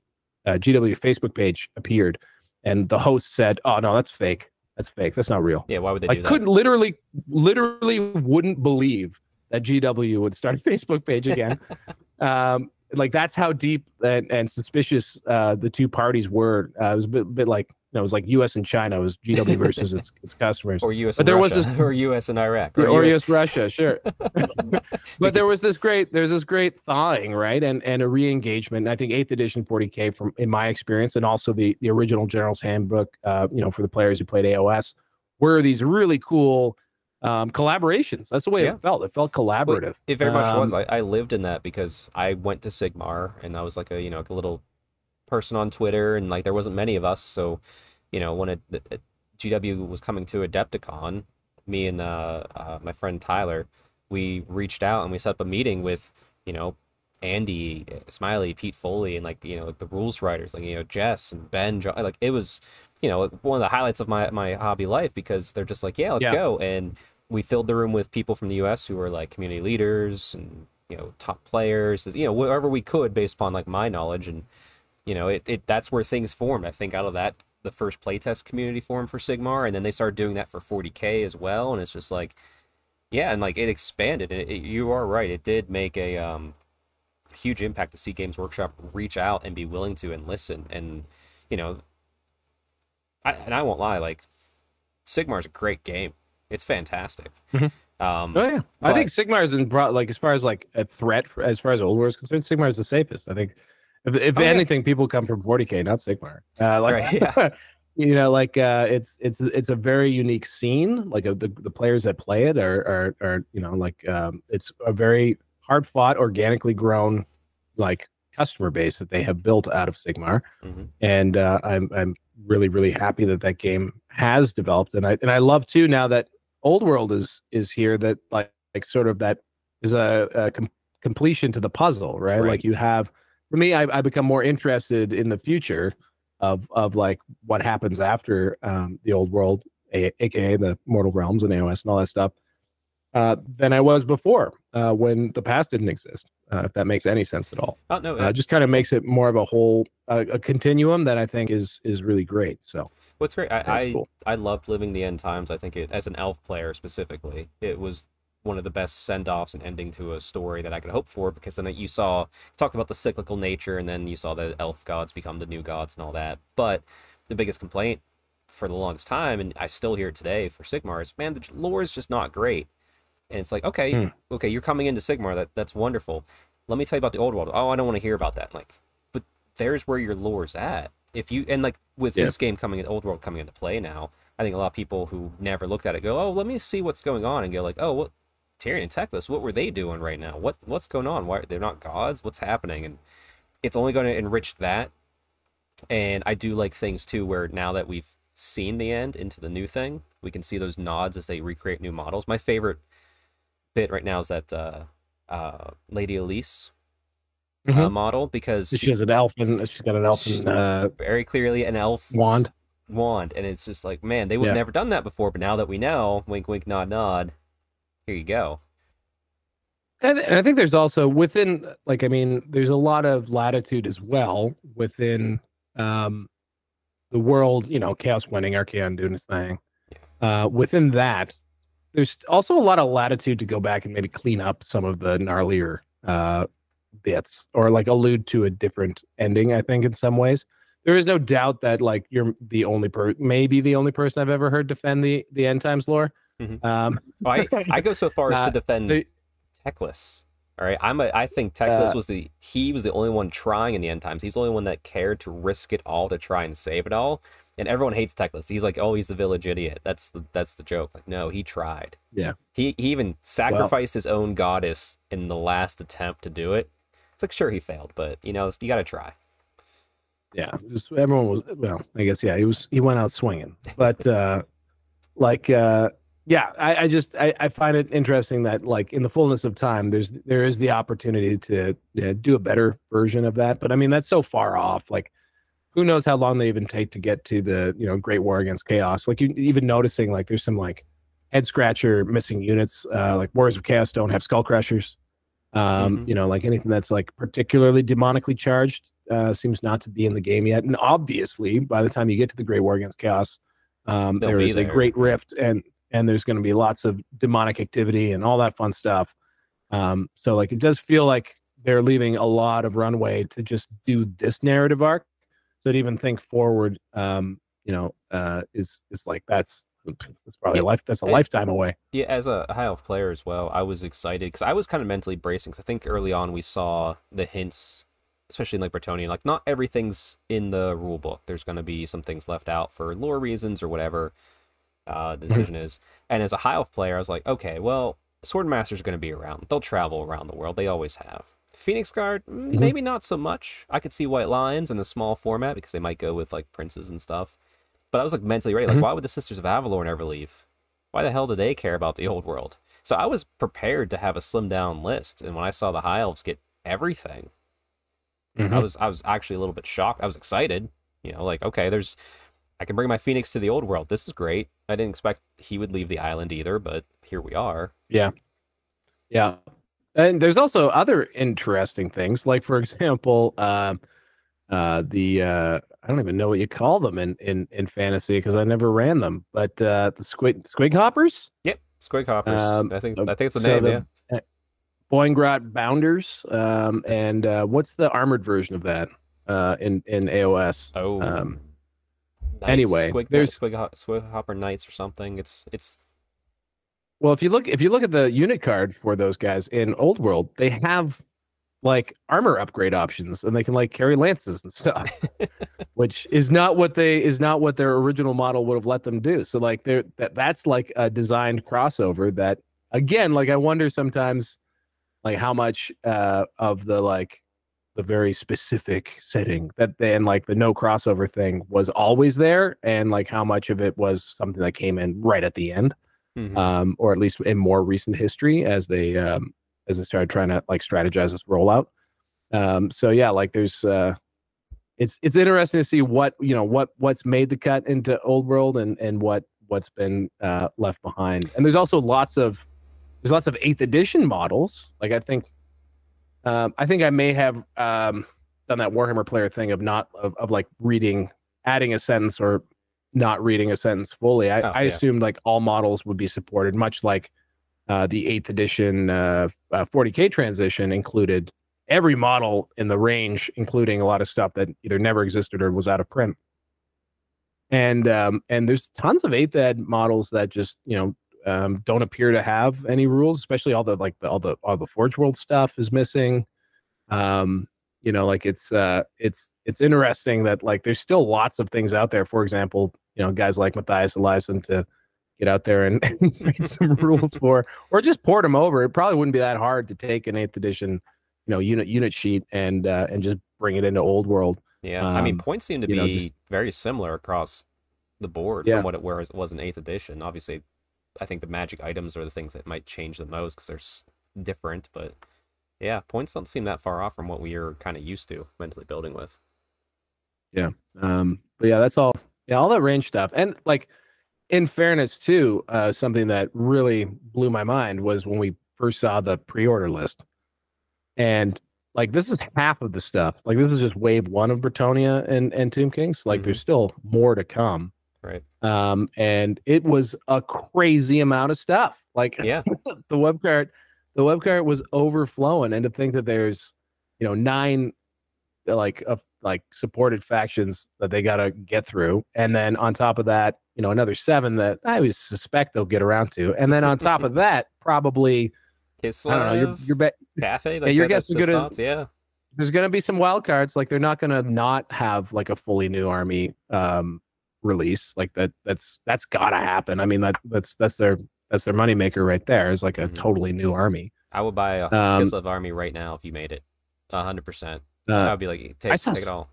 uh GW Facebook page appeared, and the host said, "Oh no, that's fake. That's fake. That's not real." Yeah, why would they? I couldn't literally, literally wouldn't believe that GW would start a Facebook page again. um, like that's how deep and, and suspicious uh, the two parties were. Uh, it was a bit, bit like no, it was like U.S. and China. It was GW versus its, its customers, or U.S. But there Russia. was this, or U.S. and Iraq, or, or U.S. Russia, sure. but there was this great, there's this great thawing, right, and and a re-engagement. I think Eighth Edition 40k, from in my experience, and also the the original General's Handbook, uh, you know, for the players who played AOS, were these really cool um, collaborations. That's the way yeah. it felt. It felt collaborative. It very much um, was. I, I lived in that because I went to Sigmar, and I was like a you know like a little person on Twitter, and like there wasn't many of us. So, you know, when it, it GW was coming to Adepticon, me and uh, uh, my friend Tyler, we reached out and we set up a meeting with, you know, Andy, Smiley, Pete Foley, and like you know like the rules writers, like you know Jess and Ben. Like it was, you know, one of the highlights of my my hobby life because they're just like, yeah, let's yeah. go. And we filled the room with people from the U.S. who were like community leaders and you know top players, you know, wherever we could based upon like my knowledge and you know, it, it that's where things formed. I think out of that, the first playtest community formed for Sigmar, and then they started doing that for 40k as well. And it's just like, yeah, and like it expanded. And it, it, you are right, it did make a um, huge impact to see Games Workshop reach out and be willing to and listen. And you know, I, and I won't lie, like Sigmar is a great game. It's fantastic. Mm-hmm. Um, oh yeah, but... I think Sigmar is in brought like as far as like a threat for, as far as Old World is concerned. Sigmar is the safest. I think if, if oh, anything, yeah. people come from 40k, not Sigmar. Uh, like, right, yeah. you know, like uh, it's it's it's a very unique scene. Like uh, the the players that play it are are, are you know like um, it's a very hard fought, organically grown like customer base that they have built out of Sigmar, mm-hmm. and uh, I'm I'm really really happy that that game has developed, and I and I love too now that Old World is is here that like like sort of that is a, a com- completion to the puzzle, right? right? Like you have for me, I, I become more interested in the future of of like what happens after um, the old world, a, aka the Mortal Realms and AOS and all that stuff, uh, than I was before uh, when the past didn't exist. Uh, if that makes any sense at all. Oh no, uh, it just kind of makes it more of a whole a continuum that I think is is really great. So. What's great, I I, cool. I loved living the end times. I think it as an elf player specifically, it was one of the best send offs and ending to a story that I could hope for because then you saw talked about the cyclical nature and then you saw the elf gods become the new gods and all that. But the biggest complaint for the longest time, and I still hear it today for Sigmar, is man, the lore is just not great. And it's like, okay, hmm. okay, you're coming into Sigmar, that that's wonderful. Let me tell you about the old world. Oh, I don't want to hear about that. Like, but there's where your lore's at. If you and like with yeah. this game coming in, old world coming into play now, I think a lot of people who never looked at it go, "Oh, let me see what's going on," and go like, "Oh, what Tyrion and Teclis? What were they doing right now? What what's going on? Why they're not gods? What's happening?" And it's only going to enrich that. And I do like things too, where now that we've seen the end into the new thing, we can see those nods as they recreate new models. My favorite bit right now is that uh, uh, Lady Elise uh, Mhm. model because She has an elfin. She's got an elfin uh, very clearly an elf wand. wand and it's just like man they would Yeah. have never done that before but now that we know wink wink nod nod here you go And, and I think there's also within, like, I mean, there's a lot of latitude as well within um, the world. You know, Chaos winning, Archaon doing his thing. Uh, within that, there's also a lot of latitude to go back and maybe clean up some of the gnarlier uh, bits, or like allude to a different ending. I think in some ways, there is no doubt that like you're the only per, maybe the only person I've ever heard defend the the end times lore. Mhm. Um, I, I go so far as Uh, to defend they- Teclis. All right, I'm a, I think Teclis Uh, was the he was the only one trying in the end times. He's the only one that cared to risk it all to try and save it all. And everyone hates Teclis. He's like, oh, he's the village idiot. That's the that's the joke. Like, no, he tried. Yeah. He he even sacrificed his own goddess in the last attempt to do it. It's like sure he failed, but you know you got to try. yeah just everyone was well i guess yeah he was he went out swinging but uh like uh yeah i, I just I, I find it interesting that like in the fullness of time there's there is the opportunity to yeah, do a better version of that but i mean that's so far off like who knows how long they even take to get to the you know great war against chaos like you even noticing like there's some like head scratcher missing units uh like warriors of chaos don't have skull crushers um Mhm. you know like anything that's like particularly demonically charged uh, seems not to be in the game yet. And obviously, by the time you get to the Great War against Chaos, um, They'll there a great rift, and and there's going to be lots of demonic activity and all that fun stuff. Um, so like it does feel like they're leaving a lot of runway to just do this narrative arc. So to even think forward, um, you know, uh, is is like that's that's probably a Yeah, life that's a and- lifetime away. Yeah, as a high elf player as well, I was excited because I was kind of mentally bracing. Because I think early on we saw the hints, especially in like Bretonnian, like not everything's in the rule book. There's going to be some things left out for lore reasons or whatever uh, the decision is. And as a high elf player, I was like, okay, well, Swordmaster's going to be around. They'll travel around the world. They always have. Phoenix Guard, mm, Mhm. maybe not so much. I could see White Lions in a small format because they might go with like princes and stuff. But I was like mentally ready. Like, Mhm. why would the Sisters of Avelorn never leave? Why the hell do they care about the old world? So I was prepared to have a slim down list, and when I saw the high elves get everything, I Mhm. was I was actually a little bit shocked. I was excited, you know, like okay, there's I can bring my Phoenix to the old world. This is great. I didn't expect he would leave the island either, but here we are. Yeah. Yeah. And there's also other interesting things, like for example, um, uh, the uh, I don't even know what you call them in in, in fantasy because I never ran them, but uh, the squid squig hoppers, Yep, Squig Hoppers. Um, I think uh, I think it's the so name. the- yeah. Boingrot Bounderz, um, and uh, what's the armored version of that uh, in in AOS? Oh. um, Knights, anyway, Squig, there's- Squig, Ho- Squig Hopper Knights or something. It's it's Well, if you look if you look at the unit card for those guys in Old World, they have like armor upgrade options and they can like carry lances and stuff. which is not what they is not what their original model would have let them do. So like they're that that's like a designed crossover that again, like I wonder sometimes like how much uh of the like the very specific setting that then like the no crossover thing was always there and like how much of it was something that came in right at the end mhm. um, or at least in more recent history as they um, as they started trying to like strategize this rollout. Um, so yeah, like there's uh, it's it's interesting to see what you know what what's made the cut into old world and and what what's been uh, left behind. And there's also lots of there's lots of eighth edition models. Like I think um, I think I may have um, done that Warhammer player thing of not of, of like reading adding a sentence or not reading a sentence fully. I, Oh, I yeah. assumed like all models would be supported, much like uh, the eighth edition uh, uh, 40k transition included every model in the range, including a lot of stuff that either never existed or was out of print. And um, and there's tons of eighth ed models that just you know um, don't appear to have any rules, especially all the like the, all the all the Forge World stuff is missing. Um, you know, like it's uh, it's it's interesting that like there's still lots of things out there. For example, you know guys like Matthias Eliasson to get out there and, and make some rules for, or just port them over. It probably wouldn't be that hard to take an eighth edition, you know, unit unit sheet and uh, and just bring it into old world. Yeah, I mean Um, points seem to be know, just- very similar across the board Yeah. from what it were, was in eighth edition. Obviously, I think the magic items are the things that might change the most because they're s- different. But yeah, points don't seem that far off from what we are kind of used to mentally building with. Yeah. Um, but yeah, that's all. Yeah, all that range stuff. And like, in fairness, too, uh, something that really blew my mind was when we first saw the pre-order list, and like this is half of the stuff. Like this is just wave one of Bretonnia and and Tomb Kings. Like there's still more to come. Right. Um, and it was a crazy amount of stuff. Like Yeah. the web cart, the web cart was overflowing, and to think that there's, you know, nine like of like supported factions that they got to get through, and then on top of that, you know, another seven that I would suspect they'll get around to, and then on top of that, probably Kislev, I don't know, your your bet Cathay, like your that- guess is good the as- yeah. there's going to be some wild cards like they're not going to not have like a fully new army um release like that that's that's got to happen i mean that that's that's their that's their moneymaker right there is like a Mhm. totally new army I would buy a Um, Kislev army right now if you made it. a hundred percent. I uh, would be like, take, saw take it all.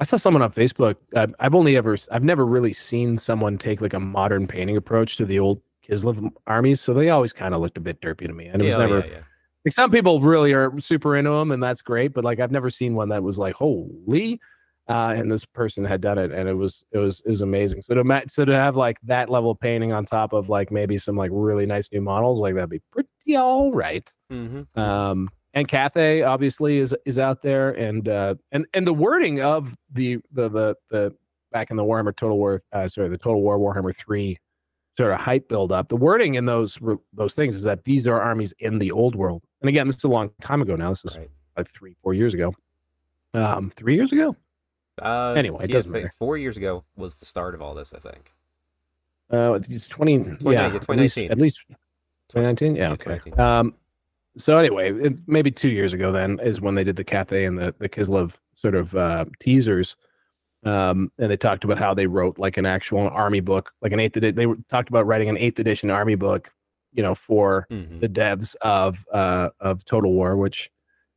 I saw someone on facebook I've, I've only ever i've never really seen someone take like a modern painting approach to the old kislev armies so they always kind of looked a bit derpy to me and it was yeah, oh, never yeah, yeah. like some people really are super into them and that's great but like i've never seen one that was like holy uh, and this person had done it and it was it was it was amazing so to so to have like that level of painting on top of like maybe some like really nice new models like that'd be pretty all right Mm-hmm. um and Cathay obviously is is out there and uh and and the wording of the the the the back in the Warhammer Total War uh sorry the Total War Warhammer 3 sort of hype build up the wording in those those things is that these are armies in the old world and again this is a long time ago now this is right. like 3 4 years ago um 3 years ago Uh, Anyway, it yeah, doesn't matter. Four years ago was the start of all this, I think. uh it's 20 yeah 2019, at least, 2019. at least 2019 yeah Yeah, okay 2019. um so anyway it, maybe 2 years ago then is when they did the Cathay and the the Kislev sort of uh teasers um and they talked about how they wrote like an actual army book like an eighth they were, talked about writing an eighth edition army book you know for Mhm. the devs of uh of total war which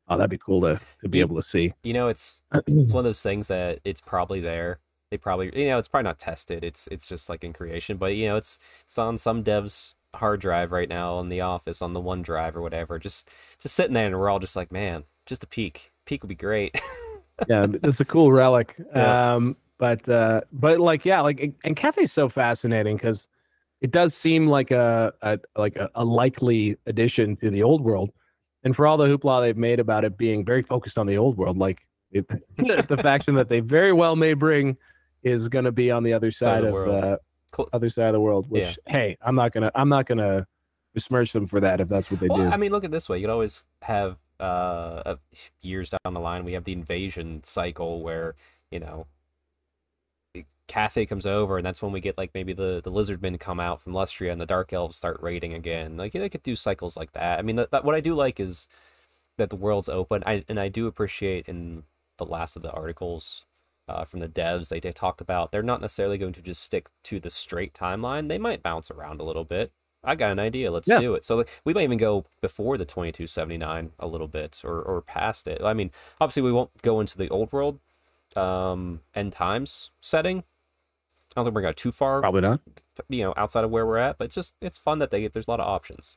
oh that'd be cool to to be Ye- able to see You know, it's it's one of those things that it's probably there. They probably, you know, it's probably not tested. It's it's just like in creation, but you know, it's it's on some dev's hard drive right now in the office on the OneDrive or whatever. Just just sitting there, and we're all just like, man, just a peek. Peek would be great. yeah it's a cool relic Yeah. um but uh but like yeah like and cathay's so fascinating because it does seem like a, a like a, a likely addition to the old world and for all the hoopla they've made about it being very focused on the old world like it, the faction that they very well may bring is going to be on the other Side side of the of uh, other side of the world which Yeah. hey i'm not gonna i'm not gonna besmirch them for that if that's what they well, do I mean, look at this way. You could always have uh years down the line, we have the invasion cycle where you know. Cathay comes over, and that's when we get like maybe the the lizardmen come out from Lustria, and the dark elves start raiding again. Like they could do cycles like that. I mean, that, that what I do like is that the world's open. I and I do appreciate in the last of the articles uh, from the devs they, they talked about they're not necessarily going to just stick to the straight timeline. They might bounce around a little bit. I got an idea. Let's Yeah. do it. So like, we might even go before the 2279 a little bit or or past it. I mean, obviously we won't go into the old world um end times setting. I don't think we're going too far, probably not you know, outside of where we're at, but it's just it's fun that they get there's a lot of options.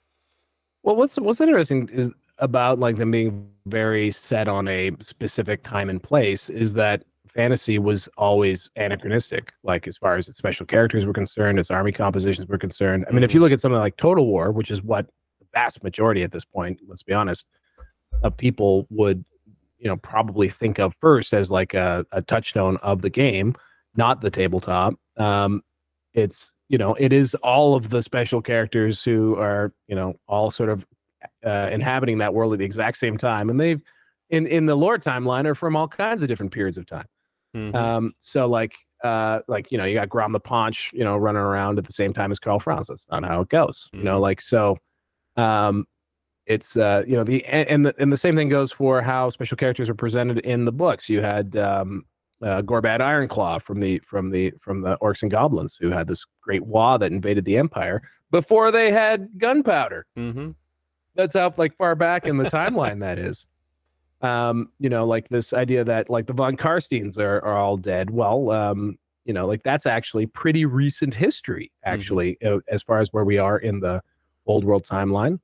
Well, what's what's interesting is about like them being very set on a specific time and place is that fantasy was always anachronistic, like as far as its special characters were concerned, its army compositions were concerned. I mean, if you look at something like Total War, which is what the vast majority at this point, let's be honest, of people would, you know, probably think of first as like a, a touchstone of the game, not the tabletop. Um, it's you know it is all of the special characters who are you know all sort of uh, inhabiting that world at the exact same time and they've in in the lore timeline are from all kinds of different periods of time Mhm. um so like uh like you know you got Grom the Paunch you know running around at the same time as Karl Franz that's not how it goes you know Mhm. like so um it's uh you know the and, the and the same thing goes for how special characters are presented in the books you had um uh, Gorbad Ironclaw from the from the from the Orcs and Goblins, who had this great Waaagh that invaded the Empire before they had gunpowder. Mm-hmm. That's how like far back in the timeline that is. Um, you know, like this idea that like the von Carsteins are are all dead. Well, um, you know, like that's actually pretty recent history, actually, uh, as far as where we are in the old world timeline.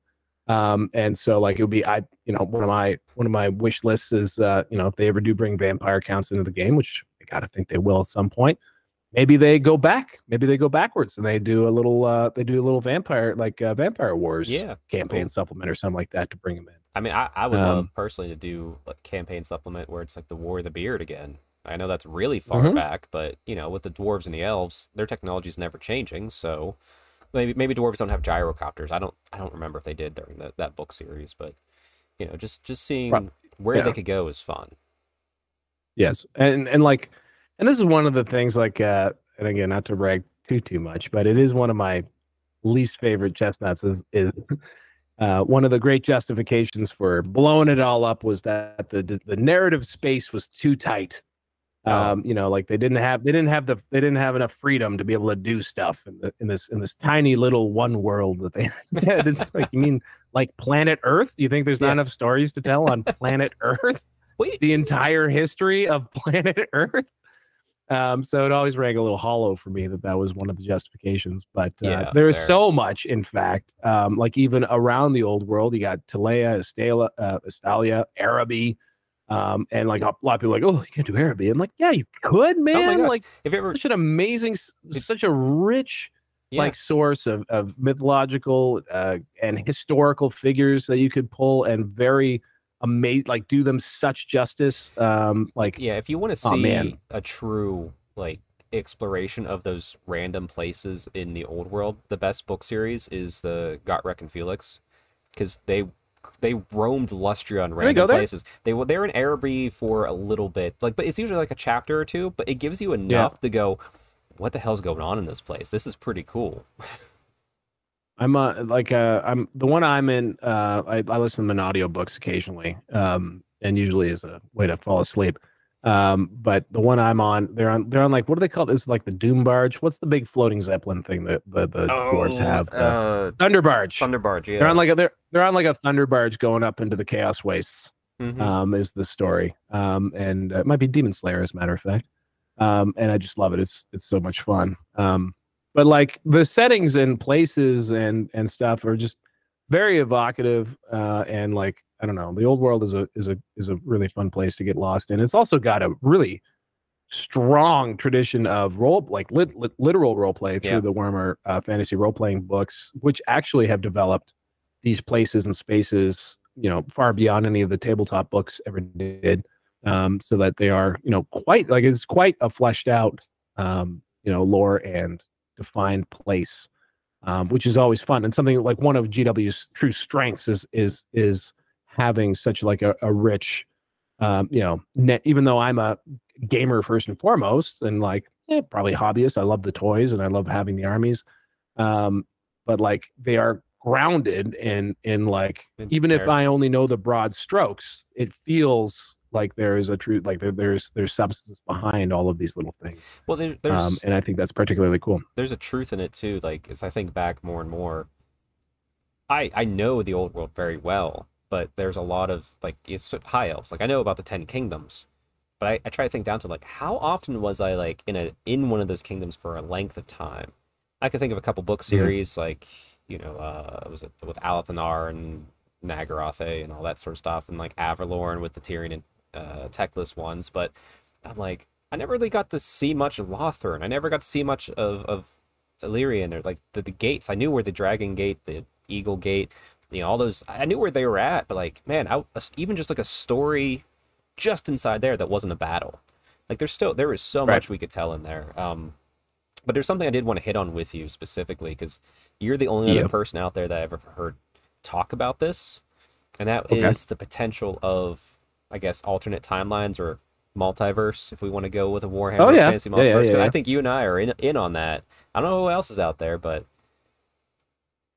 Um, and so like it would be I, you know, one of my one of my wish lists is uh, you know, if they ever do bring vampire counts into the game, which I gotta think they will at some point, maybe they go back, maybe they go backwards and they do a little uh they do a little vampire like uh, vampire wars Yeah. campaign cool. supplement or something like that to bring them in. I mean, I, I would love Um, personally to do a campaign supplement where it's like the War of the Beard again. I know that's really far Mhm. back, but you know, with the dwarves and the elves, their technology is never changing. So maybe maybe dwarves don't have gyrocopters. I don't I don't remember if they did during that that book series, but you know, just just seeing Right. where Yeah. they could go is fun. Yes, and and like, and this is one of the things like, uh, and again, not to brag too too much, but it is one of my least favorite chestnuts. Is is uh, one of the great justifications for blowing it all up was that the the narrative space was too tight. Oh. Um, you know, like they didn't have they didn't have the they didn't have enough freedom to be able to do stuff in, the, in this in this tiny little one world that they had. It's like you mean like planet Earth? Do you think there's not Yeah. enough stories to tell on planet Earth? Wait, the entire history of planet Earth. Um, so it always rang a little hollow for me that that was one of the justifications. But uh, Yeah, there is so much, in fact, um, like even around the old world, you got Tilea, Estala, uh, Estalia, Araby, um, and like a lot of people are like, oh, you can't do Araby. I'm like, yeah, you could, man. gosh. like if you ever such an amazing, It- such a rich yeah, like source of of mythological uh, and historical figures that you could pull and very amazing like do them such justice um like yeah, if you want to Oh, see man. a true like exploration of those random places in the old world, the best book series is the Gotrek and Felix, because they they roamed Lustria on random there? places. They were they're in Araby for a little bit, like, but it's usually like a chapter or two. But it gives you enough to go, what the hell's going on in this place? This is pretty cool. i'm uh like uh i'm the one i'm in uh i, I listen to them in audiobooks occasionally um and usually as a way to fall asleep um but the one i'm on they're on they're on like what do they call this like the doom barge what's the big floating zeppelin thing that the, the dwarves have the uh, thunder barge Thunder Barge. Yeah, they're on like a they're, they're on like a thunder barge going up into the chaos wastes Mhm. um, is the story. Um, and uh, it might be Daemonslayer, as a matter of fact. Um, and I just love it. It's it's so much fun. Um, but like the settings and places and and stuff are just very evocative. Uh, and like I don't know, the old world is a is a is a really fun place to get lost in. It's also got a really strong tradition of role like lit, lit, literal role play through Yeah. the Warhammer uh, fantasy role playing books, which actually have developed these places and spaces, you know, far beyond any of the tabletop books ever did. Um, so that they are, you know, quite like it's quite a fleshed out, um, you know, lore and defined place, um, which is always fun and something like one of GW's true strengths is is is having such like a, a rich, um, you know, net. Even though I'm a gamer first and foremost, and like eh, probably hobbyist, I love the toys and I love having the armies, um, but like they are grounded in in like even if. I only know the broad strokes, it feels like there is a truth, like there, there's there's substance behind all of these little things, well, there, there's um, and I think that's particularly cool. there's a truth in it too. Like as I think back more and more, I I know the old world very well, but there's a lot of like it's high elves. Like I know about the Ten Kingdoms, but I, I try to think down to like how often was I like in a in one of those kingdoms for a length of time. I can think of a couple book series like you know uh was it with Alith Anar and Nagarythe and all that sort of stuff, and like Avelorn with the Tyrion and uh, Teclis ones, but I'm like I never really got to see much of Lothern. I never got to see much of of Ellyrion or like the, the gates. I knew where the Dragon Gate, the Eagle Gate, you know, all those. I knew where they were at, but like, man, I, even just like a story just inside there that wasn't a battle. Like, there's still there is so Right. much we could tell in there. Um, but there's something I did want to hit on with you specifically because you're the only Yeah. other person out there that I've ever heard talk about this, and that is Okay. the potential of, I guess, alternate timelines or multiverse, if we want to go with a Warhammer Oh, yeah. fantasy Yeah, yeah, multiverse. 'cause yeah, I think you and I are in in on that. I don't know who else is out there, but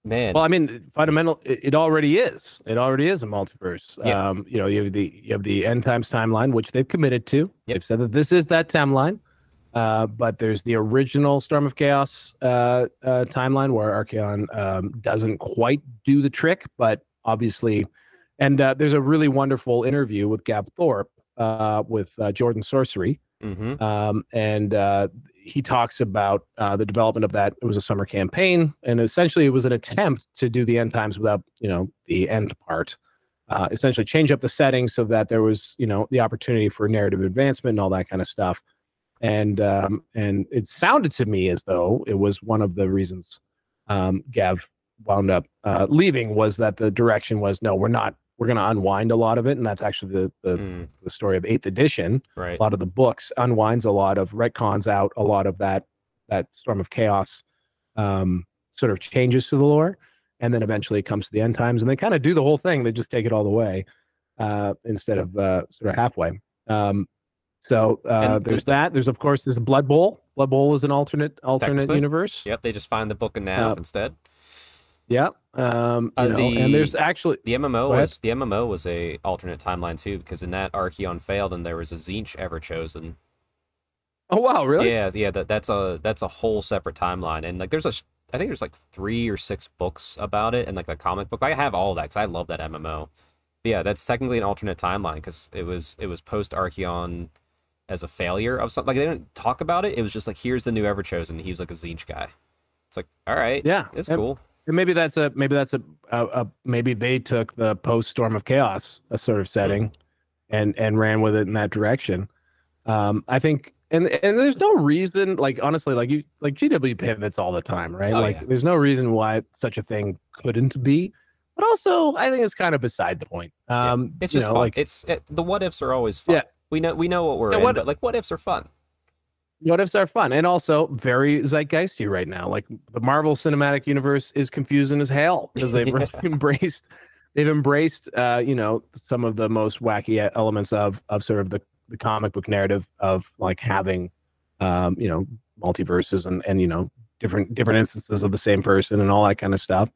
man. Well, I mean, fundamental. It, it already is. It already is a multiverse. Yeah. Um, you know, you have the you have the end times timeline, which they've committed to. Yep. They've said that this is that timeline. Uh, but there's the original Storm of Chaos uh, uh, timeline where Archaon um, doesn't quite do the trick, but obviously, and uh, there's a really wonderful interview with Gav Thorpe uh, with uh, Jordan Sorcery, hmm um, and uh, he talks about uh, the development of that. It was a summer campaign, and essentially it was an attempt to do the end times without, you know, the end part. Uh, essentially, change up the settings so that there was, you know, the opportunity for narrative advancement and all that kind of stuff. And um, and it sounded to me as though it was one of the reasons um, Gav wound up uh, leaving was that the direction was no, we're not. We're going to unwind a lot of it, and that's actually the the, Mm, the story of Eighth Edition. Right. a lot of the books unwinds a lot of retcons out a lot of that that storm of chaos um, sort of changes to the lore and then eventually it comes to the end times and they kind of do the whole thing they just take it all the way uh, instead of uh, sort of halfway. Um, so uh, there's that there's of course there's blood bowl. Blood bowl is an alternate alternate universe. Yep, they just find the book of Nav Uh, instead. Yeah um, Uh, know, the- and there's actually The MMO was the MMO was a alternate timeline too, because in that Archaon failed and there was a Tzeentch ever chosen. oh wow really Yeah, yeah, that that's a that's a whole separate timeline, and like there's a I think there's like three or six books about it, and like the comic book. I have all that because I love that MMO. But yeah, that's technically an alternate timeline because it was it was post Archaon as a failure of something. Like they didn't talk about it. It was just like here's the new Ever Chosen. He was like a Tzeentch guy. It's like all right, yeah it's and- cool. And maybe that's a maybe that's a, a, a maybe they took the post Storm of Chaos a sort of setting, and and ran with it in that direction. Um, I think, and and there's no reason, like honestly, like you like GW pivots all the time, right? Oh, like yeah. there's no reason why such a thing couldn't be. But also, I think it's kind of beside the point. Yeah, Um, It's just know, fun. like it's it, the what ifs are always fun. Yeah. We know we know what we're Yeah, in, what- but like what ifs are fun. What ifs are fun and also very zeitgeisty right now. Like the Marvel Cinematic Universe is confusing as hell because they've Yeah. embraced they've embraced uh, you know some of the most wacky elements of of sort of the the comic book narrative of like having um, you know multiverses and and you know different different instances of the same person and all that kind of stuff.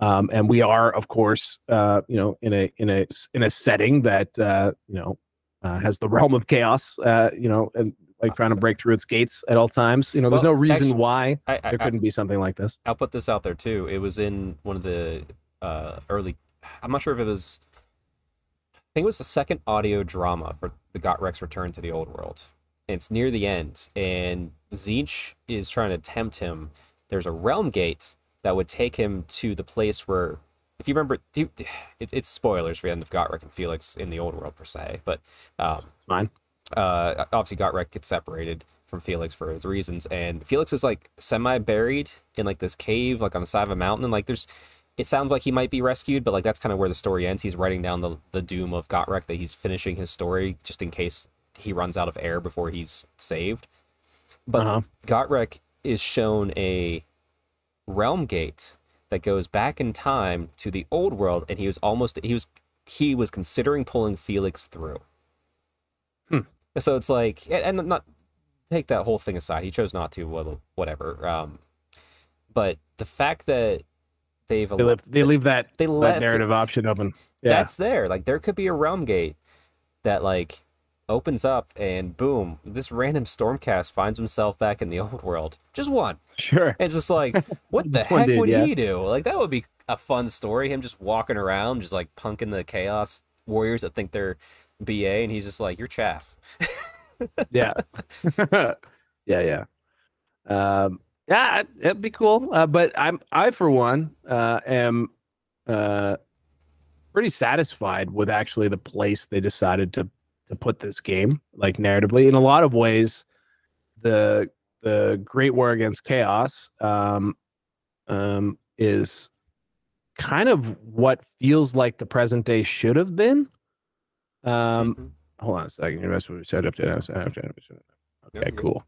Um, and we are, of course, uh, you know, in a in a in a setting that uh, you know uh, has the realm of chaos, uh, you know, and like trying to break through its gates at all times. You know, there's Well, no reason actually- why I, I, there couldn't be something like this. I'll put this out there too. It was in one of the uh, early. I'm not sure if it was. I think it was the second audio drama for the Gotrek's Return to the Old World. And it's near the end, and Tzeentch is trying to tempt him. There's a realm gate that would take him to the place where, if you remember, do you- it, it's spoilers for the end of Gotrek and Felix in the Old World per se, but um, It's fine. Uh, obviously Gotrek gets separated from Felix for his reasons, and Felix is like semi buried in like this cave, like on the side of a mountain, and like there's. It sounds like he might be rescued, but like that's kind of where the story ends. He's writing down the the doom of Gotrek that he's finishing his story just in case he runs out of air before he's saved. But Uh-huh. Gotrek is shown a realm gate that goes back in time to the old world, and he was almost he was he was considering pulling Felix through. So it's like, and and not take that whole thing aside. He chose not to. Well, whatever. Um, but the fact that they've They leave they leave that, they that left narrative option open. Yeah. that's there. Like there could be a realm gate that like opens up and boom, this random stormcast finds himself back in the old world. Just one. sure. It's just like, what the heck dude, would yeah. he do? Like that would be a fun story. Him just walking around, just like punking the chaos warriors that think they're BA, and he's just like, "You're chaff." yeah. yeah, yeah. Um, yeah, it- it'd be cool. Uh, but I'm I for one uh, am uh, pretty satisfied with actually the place they decided to to put this game, like narratively. In a lot of ways, the the Great War Against Chaos um, um, is kind of what feels like the present day should have been. Um, Mhm. hold on a second. Investment set up to Okay, Yep, yep. cool.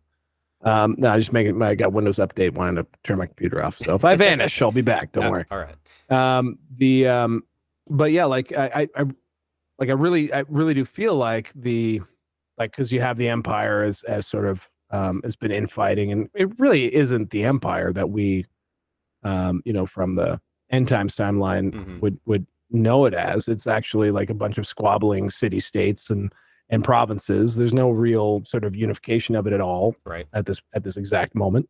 Um, no, I just making. I got Windows Update. Wanted to turn my computer off. So if I vanish, I'll be back. Don't worry. All right. Um, the um, but yeah, like I, I, I, like I really, I really do feel like the, like because you have the Empire as as sort of um has been infighting, and it really isn't the Empire that we, um, you know, from the end times timeline Mhm. would would know it as. It's actually like a bunch of squabbling city states and and provinces. There's no real sort of unification of it at all Right. at this at this exact moment.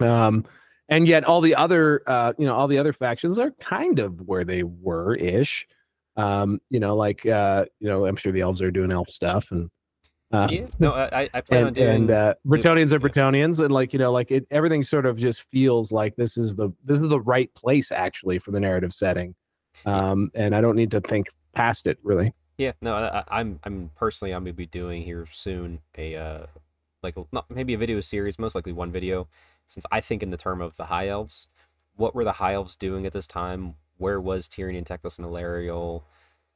Um, and yet all the other uh, you know all the other factions are kind of where they were ish. Um, you know, like uh, you know, I'm sure the elves are doing elf stuff and uh, Yeah. No, I, I- plan on and, doing. and uh, Bretonnians are yeah. And like you know, like it, everything sort of just feels like this is the this is the right place actually for the narrative setting, um, and I don't need to think past it really. Yeah, no, I, I'm I'm personally I'm gonna be doing here soon a uh like not maybe a video series, most likely one video, since I think in the term of the High Elves, what were the High Elves doing at this time? Where was Tyrion and Teclis and Alarielle?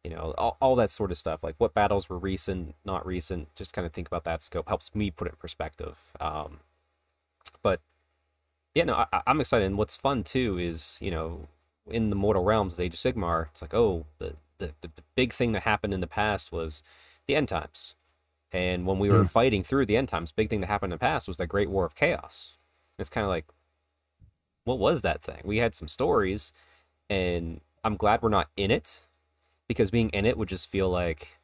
You know, all, all that sort of stuff. Like what battles were recent, not recent. Just kind of think about that scope helps me put it in perspective. Um, but yeah, no, I- I'm excited. And what's fun too is you know in the Mortal Realms, the Age of Sigmar, it's like oh the the, the, the big thing that happened in the past was the end times. And when we were Mm. fighting through the end times, big thing that happened in the past was the Great War of Chaos. It's kind of like, what was that thing? We had some stories, and I'm glad we're not in it, because being in it would just feel like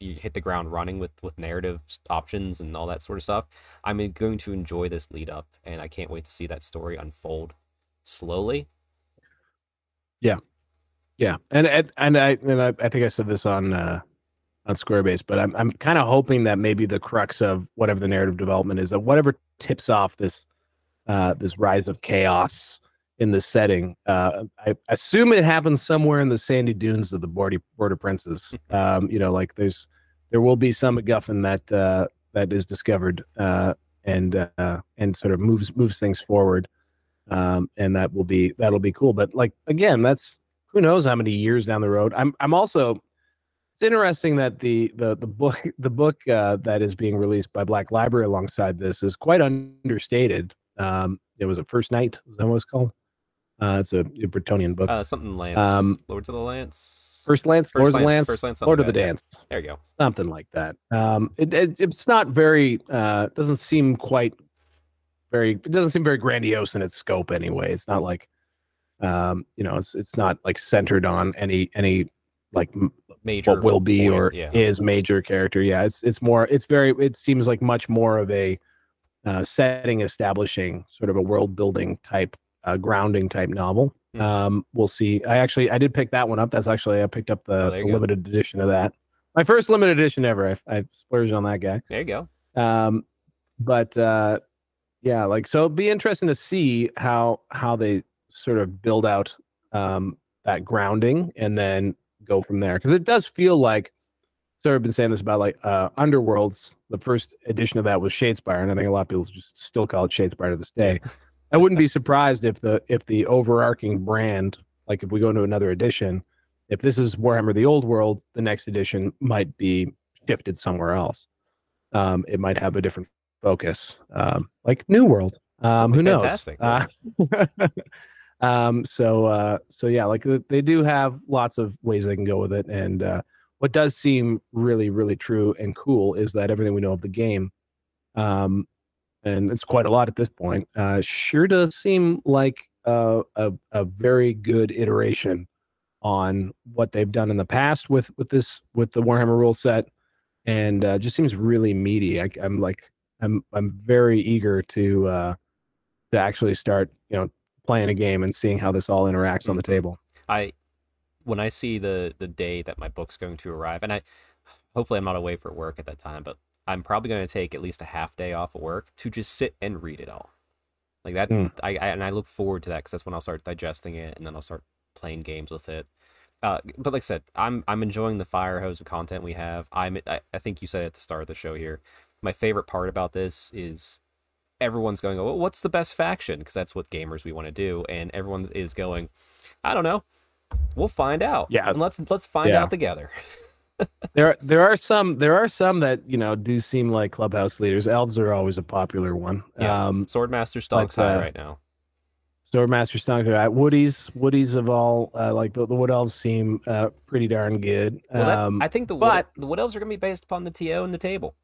you hit the ground running with with narrative options and all that sort of stuff. I'm going to enjoy this lead up, and I can't wait to see that story unfold slowly. Yeah, and and, and I and I, I think I said this on uh, on Square Based, but I'm I'm kind of hoping that maybe the crux of whatever the narrative development is, that whatever tips off this uh, this rise of chaos in the setting, uh, I assume it happens somewhere in the sandy dunes of the Border Border Princes. Um, you know, like there's there will be some MacGuffin that uh, that is discovered uh, and uh, and sort of moves moves things forward, um, and that will be that'll be cool. But like again, that's who knows how many years down the road. I'm I'm also it's interesting that the the the book the book uh, that is being released by Black Library alongside this is quite understated. Um, it was a First Night. Is that what it's called? Uh, it's a, a Bretonnian book. Uh, something Lance, Um, Lords of the Lance, First Lance, First Lords of the Lance, Lance, First Lance, Lord of the that. Dance, There you go. something like that. Um, it, it it's not very uh doesn't seem quite very it doesn't seem very grandiose in its scope anyway. It's not like um you know it's it's not like centered on any any like Major what will be point, or yeah. is major character. Yeah, it's it's more it's very it seems like much more of a uh, setting establishing sort of a world building type uh, grounding type novel. Mhm. Um, we'll see. I actually I did pick that one up. That's actually I picked up the, Oh, the limited edition of that. My first limited edition ever. I, I splurged on that guy. There you go. Um, but uh, yeah, like so, it'd be interesting to see how how they sort of build out um, that grounding and then go from there because it does feel like. So I've been saying this about like uh, Underworlds. The first edition of that was Shadespire, and I think a lot of people just still call it Shadespire to this day. I wouldn't be surprised if the if the overarching brand, like if we go into another edition, if this is Warhammer: The Old World, the next edition might be shifted somewhere else. Um, it might have a different focus, um, like New World. Um, who knows? Uh, um, so uh, so yeah, like they do have lots of ways they can go with it, and uh, what does seem really really true and cool is that everything we know of the game, um, and it's quite a lot at this point, uh, sure does seem like uh, a a very good iteration on what they've done in the past with with this with the Warhammer rule set, and uh, just seems really meaty. I, I'm like I'm I'm very eager to uh, to actually start you know playing a game and seeing how this all interacts on the Mhm. table. I when I see the the day that my book's going to arrive, and I hopefully I'm not away for work at that time, but I'm probably going to take at least a half day off of work to just sit and read it all. Like that, Mm. I, I and I look forward to that because that's when I'll start digesting it, and then I'll start playing games with it. Uh, but like I said, I'm I'm enjoying the fire hose of content we have. I'm I, I think you said at the start of the show here. My favorite part about this is everyone's going, well, what's the best faction? Because that's what gamers we want to do, and everyone is going, I don't know. We'll find out. Yeah. and let's let's find Yeah. out together. There there are some there are some that you know do seem like clubhouse leaders. Elves are always a popular one. Yeah. Um, Swordmaster stonks But, high uh, right now. Swordmaster Stunk are at Woody's. Woody's of all uh, like the, the Wood Elves seem uh, pretty darn good. Well, that, um, I think the but- the wood elves are going to be based upon the TO and the table.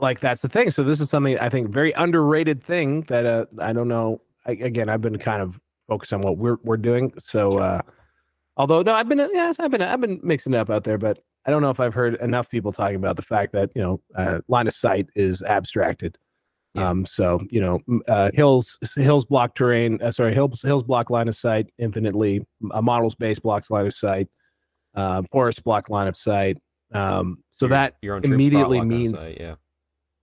Like that's the thing. So this is something I think very underrated thing that uh, I don't know. I, again, I've been kind of focused on what we're we're doing. So, uh, although no, I've been yeah, I've been I've been mixing it up out there, but I don't know if I've heard enough people talking about the fact that you know uh, line of sight is abstracted. Yeah. Um, so you know, uh, hills hills block terrain. Uh, sorry, hills hills block line of sight infinitely. A models base blocks line of sight. Uh, forest block line of sight. Um, so Your- that your immediately brought luck on means- site, yeah.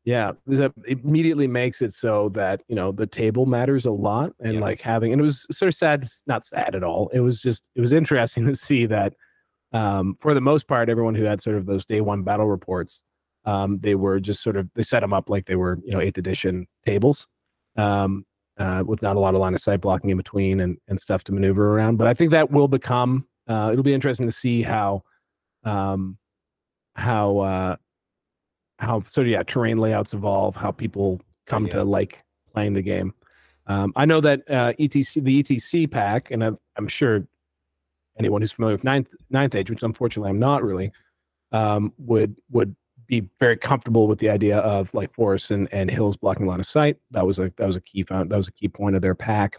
Yeah, that immediately makes it so that you know the table matters a lot, and Yeah. like having and it was sort of sad, not sad at all. It was just it was interesting to see that um, for the most part, everyone who had sort of those day one battle reports, um, they were just sort of they set them up like they were you know eighth edition tables, um, uh, with not a lot of line of sight blocking in between and and stuff to maneuver around. But I think that will become uh, it'll be interesting to see how um, how uh, how so yeah terrain layouts evolve how people come yeah. to like playing the game. Um, i know that uh, ETC the ETC pack and I'm, I'm sure anyone who's familiar with ninth ninth age which unfortunately i'm not really um, would would be very comfortable with the idea of like forests and, and hills blocking line of sight. That was a that was a key found that was a key point of their pack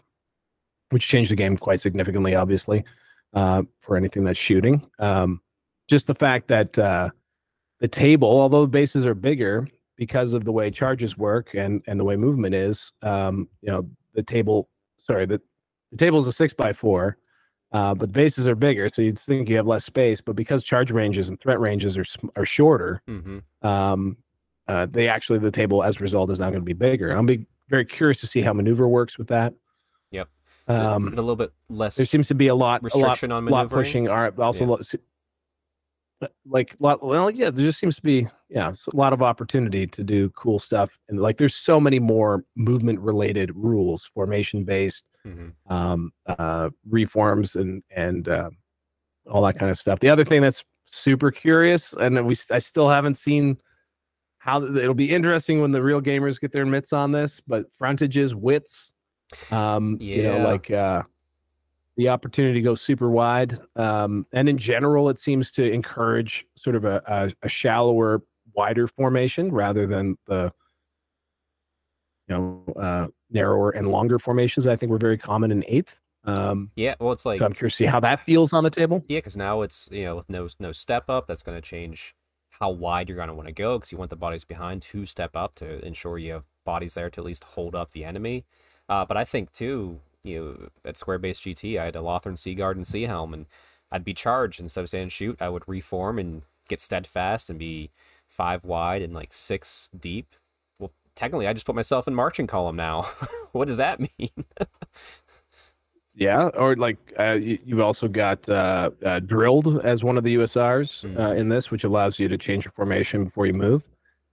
which changed the game quite significantly obviously uh, for anything that's shooting. Um, just the fact that uh, the table, although the bases are bigger because of the way charges work and and the way movement is, um, you know, the table. Sorry, the the table is a six by four, uh, but the bases are bigger, so you'd think you have less space. But because charge ranges and threat ranges are are shorter, hmm um, uh, they actually the table as a result is now going to be bigger. I'm be very curious to see how maneuver works with that. Yep. Um, a little bit less there seems to be a lot, a lot restriction on lot maneuvering. pushing our also Yeah. Lo- like lot well yeah there just seems to be yeah a lot of opportunity to do cool stuff and like there's so many more movement related rules formation based Mhm. um uh reforms and and uh, all that kind of stuff the other thing that's super curious and we i still haven't seen how it'll be interesting when the real gamers get their mitts on this but frontages widths um you know like uh the opportunity to go super wide. Um, and in general, it seems to encourage sort of a, a, a shallower, wider formation rather than the you know uh, narrower and longer formations. I think were very common in eighth. Um, Yeah, well, it's like so I'm curious to see how that feels on the table. yeah, because now it's you know with no no step up, that's going to change how wide you're going to want to go because you want the bodies behind to step up to ensure you have bodies there to at least hold up the enemy. Uh, but I think too, you know, at Square Base GT, I had a Lothern Sea Guard and Sea Helm, and I'd be charged instead of staying shoot. I would reform and get steadfast and be five wide and like six deep. Well, technically, I just put myself in marching column now. what does that mean? Yeah, or like uh, you, you've also got uh, uh, drilled as one of the USRs Mm. uh, in this, which allows you to change your formation before you move.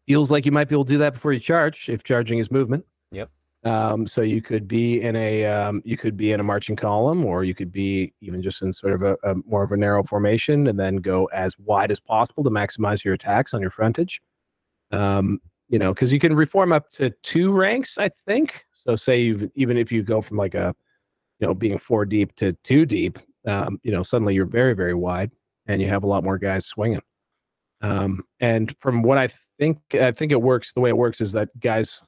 Feels like you might be able to do that before you charge, if charging is movement. Um, so you could be in a um, you could be in a marching column, or you could be even just in sort of a, a more of a narrow formation, and then go as wide as possible to maximize your attacks on your frontage. Um, you know, because you can reform up to two ranks, I think. So say you even if you go from like a you know, being four deep to two deep, um, you know, suddenly you're very, very wide and you have a lot more guys swinging. Um, and from what I think, I think it works. The way it works is that guys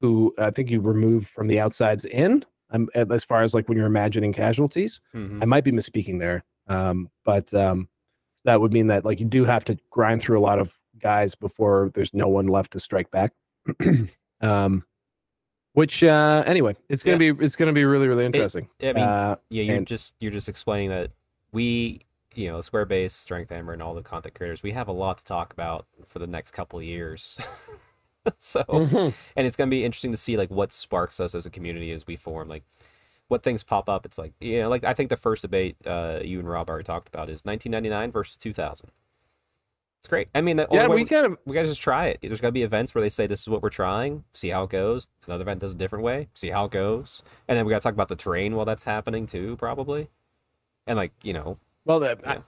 who I think you remove from the outsides in, um, as far as like when you're imagining casualties, Mhm. I might be misspeaking there. Um, but um, that would mean that like you do have to grind through a lot of guys before there's no one left to strike back. um, which uh, anyway, it's gonna be it's gonna be really really interesting. I mean, uh, yeah, you're and- just you're just explaining that we, you know, Square Base, Strength Hammer, and all the content creators, we have a lot to talk about for the next couple of years. so, mhm. and it's gonna be interesting to see like what sparks us as a community as we form, like what things pop up. It's like you know, like I think the first debate uh, you and Rob already talked about is 1999 versus 2000. It's great. I mean, the yeah, we kind of we gotta just try it. There's gotta be events where they say this is what we're trying, see how it goes. Another event does a different way, see how it goes, and then we gotta talk about the terrain while that's happening too, probably. And like you know, well the, I- Yeah.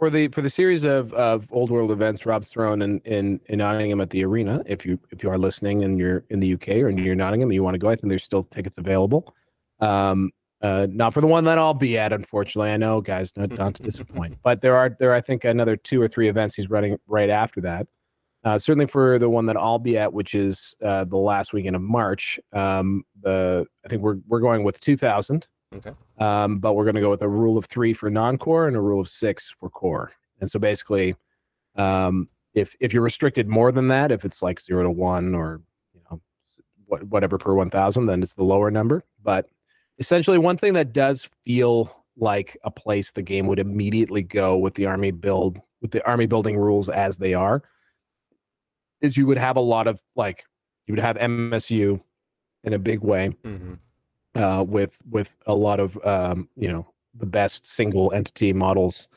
For the for the series of, of old world events Rob's thrown in, in in Nottingham at the arena. If you if you are listening and you're in the UK or near Nottingham and you want to go, I think there's still tickets available. Um, uh, not for the one that I'll be at, unfortunately. I know, guys, not, not to disappoint. But there are there I think another two or three events he's running right after that. Uh, certainly for the one that I'll be at, which is uh, the last weekend of March. Um, the I think we're we're going with 2,000 Okay. Um, but we're going to go with a rule of three for non-core and a rule of six for core. And so basically, um, if if you're restricted more than that, if it's like zero to one or you know what, whatever per one thousand, then it's the lower number. But essentially, one thing that does feel like a place the game would immediately go with the army build with the army building rules as they are is you would have a lot of like you would have MSU in a big way Mm-hmm. Uh, with with a lot of um, you know the best single entity models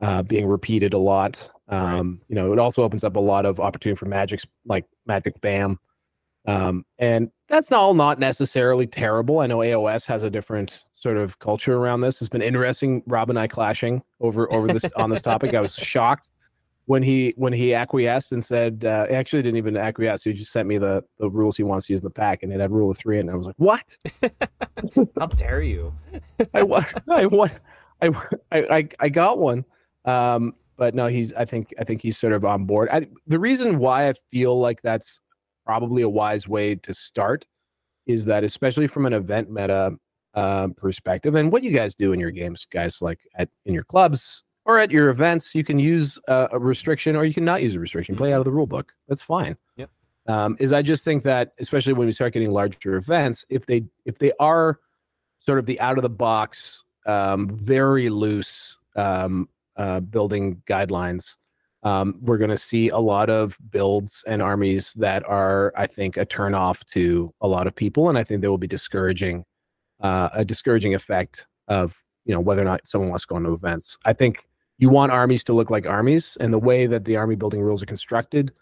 uh, being repeated a lot. Um, You know, it also opens up a lot of opportunity for magic like magic spam, um, and that's all not necessarily terrible. I know AOS has a different sort of culture around this. It's been interesting. Rob and I clashing over over this on this topic. I was shocked when he when he acquiesced and said uh, he actually didn't even acquiesce. He just sent me the the rules he wants to use in the pack, and it had rule of three, and I was like, "What? How dare you? I I I I I got one." Um, but no, he's. I think I think he's sort of on board. I, the reason why I feel like that's probably a wise way to start is that, especially from an event meta uh, perspective, and what you guys do in your games, guys, like at in your clubs or at your events, you can use uh, a restriction or you can not use a restriction. Play out of the rule book. That's fine. Yep. Um, is I just think that, especially when we start getting larger events, if they if they are sort of the out of the box, um, very loose um, uh, building guidelines, um, we're going to see a lot of builds and armies that are, I think, a turnoff to a lot of people, and I think they will be discouraging, uh, a discouraging effect of you know whether or not someone wants to go into events. I think you want armies to look like armies, and the way that the army building rules are constructed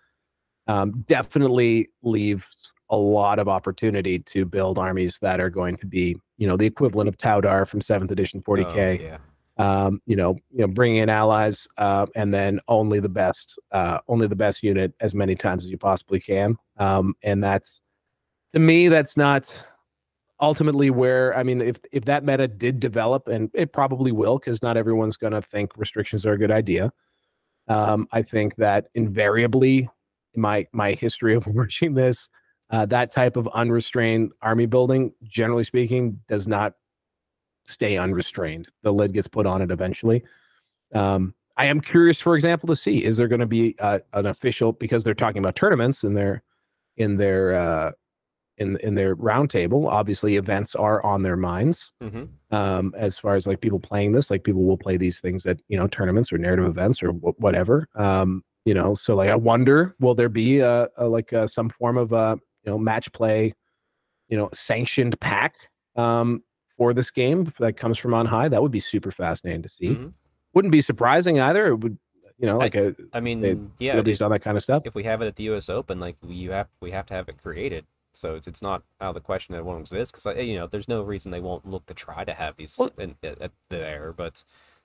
um, definitely leaves a lot of opportunity to build armies that are going to be, you know, the equivalent of Taudar from seventh edition 40k Oh, yeah. um, you know, you know, bringing in allies, uh, and then only the best, uh, only the best unit as many times as you possibly can. Um, and that's, to me, that's not ultimately where. I mean, if if that meta did develop, and it probably will, because not everyone's going to think restrictions are a good idea. Um, I think that invariably, in my my history of watching this, uh, that type of unrestrained army building, generally speaking, does not stay unrestrained. The lid gets put on it eventually. Um, I am curious, for example, to see is there going to be uh, an official because they're talking about tournaments in their in their uh, in in their roundtable. Obviously, events are on their minds Mm-hmm. um, as far as like people playing this. Like people will play these things at you know tournaments or narrative events or wh- whatever. Um, you know, so like I wonder, will there be a, a like uh some form of uh you know match play, you know, sanctioned pack um, for this game that comes from on high? That would be super fascinating to see. Mhm. Wouldn't be surprising either. It would you know like a I mean, yeah. at least on that kind of stuff. if we have it at the U.S. Open, like you have, we have to have it created. So it's, it's not out of the question that it won't exist because you know there's no reason they won't look to try to have these Well- in, at, at there. But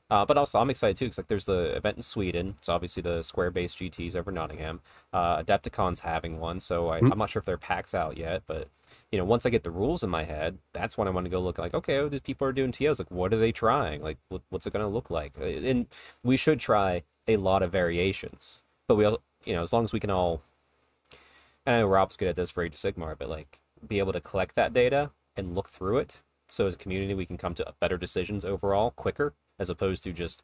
uh, but also I'm excited too because like there's the event in Sweden. It's obviously the Square based GTs over Nottingham. Uh, Adepticon's having one, so I, Mhm. I'm not sure if their packs out yet. But you know once I get the rules in my head, that's when I want to go look like okay, oh, these people are doing TOs. Like what are they trying? Like what, what's it going to look like? And we should try a lot of variations. But we all you know as long as we can all I know Rob's good at this for Age of Sigmar, but like be able to collect that data and look through it. So as a community, we can come to better decisions overall quicker, as opposed to just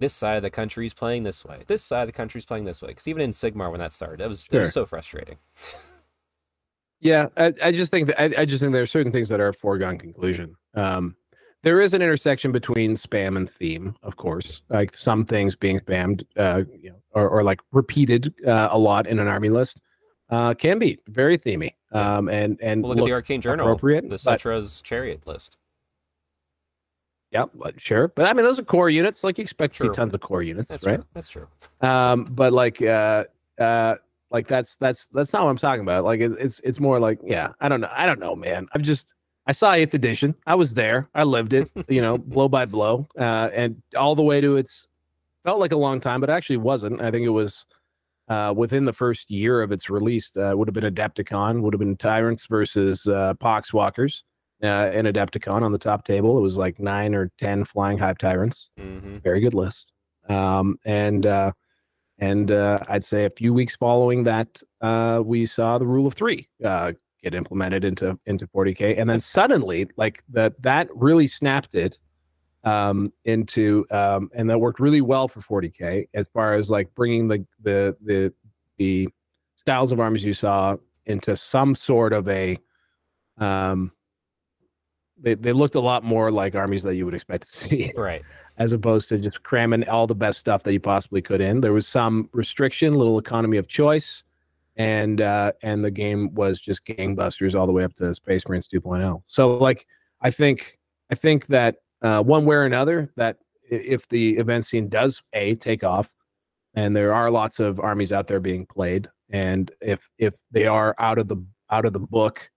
this side of the country is playing this way, this side of the country is playing this way. Because even in Sigmar, when that started, that was, that was so frustrating. Yeah, I, I just think that I, I just think there are certain things that are a foregone conclusion. Um, there is an intersection between spam and theme, of course. Like some things being spammed, uh, you know, or, or like repeated uh, a lot in an army list, uh, can be very themey. Um, and and Well, look, at the Arcane Journal, appropriate, the but- Chariot list. yeah, but sure. But I mean, those are core units. Like you expect to see tons of core units, That's right? true. That's true. um but like uh uh like that's that's that's not what i'm talking about like it's it's, it's more like yeah i don't know i don't know man i'm just i saw eighth edition i was there i lived it you know blow by blow uh and all the way to its felt like a long time but actually wasn't i think it was uh within the first year of its release uh, would have been adepticon would have been tyrants versus uh poxwalkers uh and adepticon on the top table. It was like nine or ten flying hive tyrants. Hmm very good list. Um, and uh, and uh, I'd say a few weeks following that, uh, we saw the rule of three uh, get implemented into into 40k, and then suddenly like that that really snapped it um, into um, and that worked really well for 40k as far as like bringing the the the the styles of armies you saw into some sort of a um they, they looked a lot more like armies that you would expect to see Right. as opposed to just cramming all the best stuff that you possibly could in. There was some restriction, little economy of choice, and uh, and the game was just gangbusters all the way up to Space Marines 2.0. So like I think I think that uh, one way or another that if the event scene does a take off, and there are lots of armies out there being played, and if if they are out of the out of the book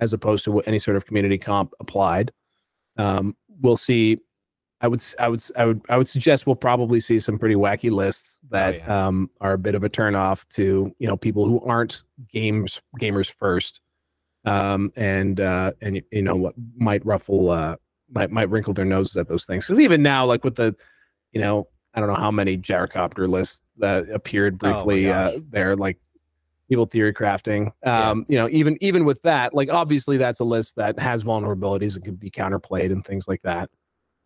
as opposed to any sort of community comp applied, um, we'll see I would, I would, I would, I would suggest we'll probably see some pretty wacky lists that yeah. um, are a bit of a turnoff to you know people who aren't games gamers first, um, and uh, and you know what might ruffle, uh, might might wrinkle their noses at those things because even now, like with the, you know, I don't know how many gyrocopter lists that appeared Oh briefly uh, there, like evil theory crafting. Yeah. Um, you know, even even with that, like obviously that's a list that has vulnerabilities and could be counterplayed and things like that.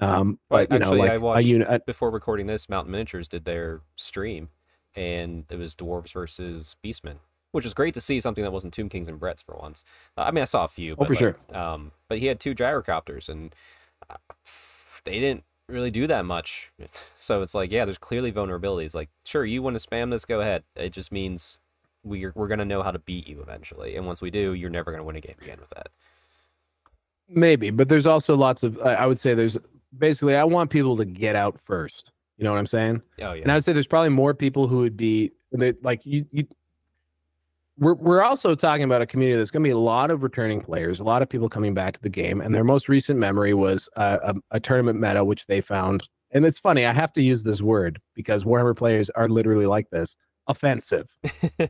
Um, Well, but you actually, know, I like a watched- uh, Before recording this, Mountain Miniatures did their stream, and it was dwarves versus beastmen, which was great to see something that wasn't Tomb Kings and Bretts for once. Uh, I mean, I saw a few, oh but for like, sure. Um, but he had two gyrocopters, and uh, they didn't really do that much. So it's like, yeah, there's clearly vulnerabilities. Like, sure, you want to spam this, go ahead. It just means we're we're gonna know how to beat you eventually, and once we do, you're never gonna win a game again with that. Maybe, but there's also lots of. I I would say there's basically I want people to get out first. You know what I'm saying? Oh yeah, And I would say there's probably more people who would be like you. you we're, we're also talking about a community that's going to be a lot of returning players, a lot of people coming back to the game, and their most recent memory was a, a, a tournament meta which they found. And it's funny, I have to use this word because Warhammer players are literally like this: offensive.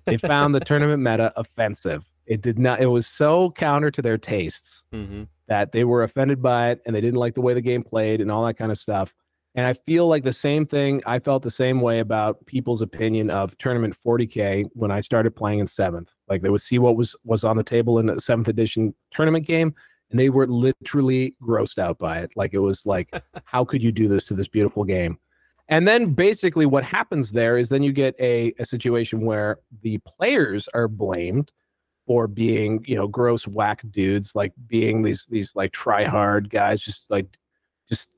they found the tournament meta offensive. It did not. It was so counter to their tastes hmm that they were offended by it and they didn't like the way the game played and all that kind of stuff. And I feel like the same thing. I felt the same way about people's opinion of tournament 40k when I started playing in seventh. Like they would see what was was on the table in the seventh edition tournament game, and they were literally grossed out by it. Like it was like, how could you do this to this beautiful game? And then basically what happens there is then you get a, a situation where the players are blamed for being, you know, gross whack dudes, like being these these like try hard guys, just like just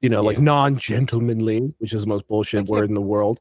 you know, like non-gentlemanly, which is the most bullshit word in the world.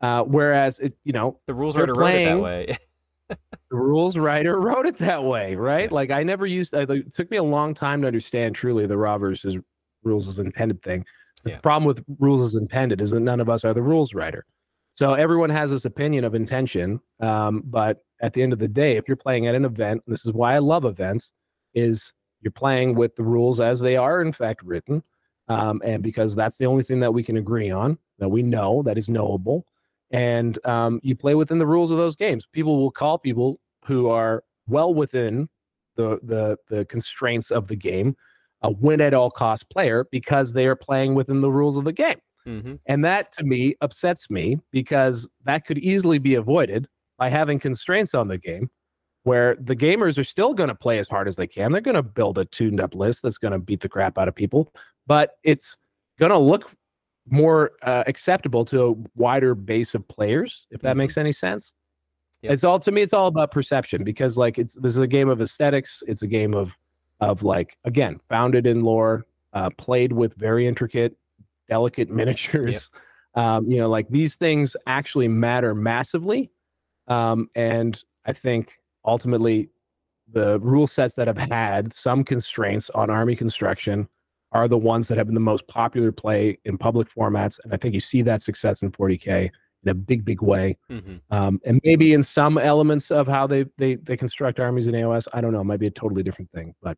Uh, whereas it, you know, the rules writer wrote it that playing- way. the rules writer wrote it that way, right? Like I never used. I, like, it took me a long time to understand truly the raw versus rules as intended thing. The Yeah. problem with rules as intended is that none of us are the rules writer. So everyone has this opinion of intention, um, but at the end of the day, if you're playing at an event, and this is why I love events, is you're playing with the rules as they are in fact written, um, and because that's the only thing that we can agree on that we know that is knowable and um, you play within the rules of those games. People will call people who are well within the the the constraints of the game a win at all cost player because they are playing within the rules of the game. hmm And that to me upsets me because that could easily be avoided by having constraints on the game where the gamers are still going to play as hard as they can. They're going to build a tuned up list that's going to beat the crap out of people, but it's going to look more uh, acceptable to a wider base of players, if that Mhm. makes any sense. Yep. It's all to me. It's all about perception because like it's this is a game of aesthetics. It's a game of of like again founded in lore, uh, played with very intricate, delicate miniatures. Um, you know, like these things actually matter massively, um, and I think ultimately the rule sets that have had some constraints on army construction are the ones that have been the most popular play in public formats, and I think you see that success in 40k in a big, big way. hmm Um, and maybe in some elements of how they, they they construct armies in AOS, I don't know, it might be a totally different thing. But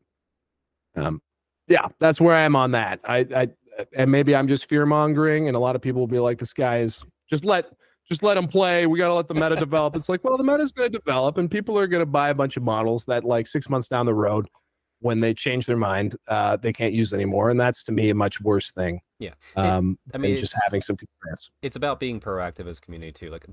um, yeah, that's where I am on that. I, I and maybe I'm just fear mongering, and a lot of people will be like, "This guy is just let just let them play. We got to let the meta develop." It's like, well, the meta is going to develop, and people are going to buy a bunch of models that, like six months down the road, when they change their mind, uh, they can't use anymore, and that's to me a much worse thing. Yeah. It- Um, I mean, just having some constraints. it's about being proactive as a community too. Like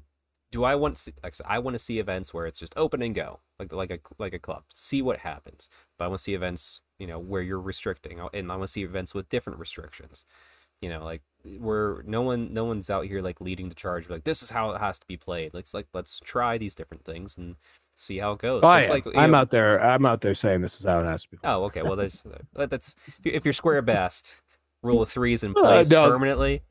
do I want see, like I want to see events where it's just open and go, like like a like a club, see what happens. But I want to see events, you know, where you're restricting, and I want to see events with different restrictions. You know, like where no one no one's out here like leading the charge, like this is how it has to be played. Let's like let's try these different things and see how it goes. Oh, yeah. like, you I'm know- out there. I'm out there saying this is how it has to be. Oh, okay. Well, uh, that's if you- if you're Square Based, rule of threes in Uh, place no. permanently.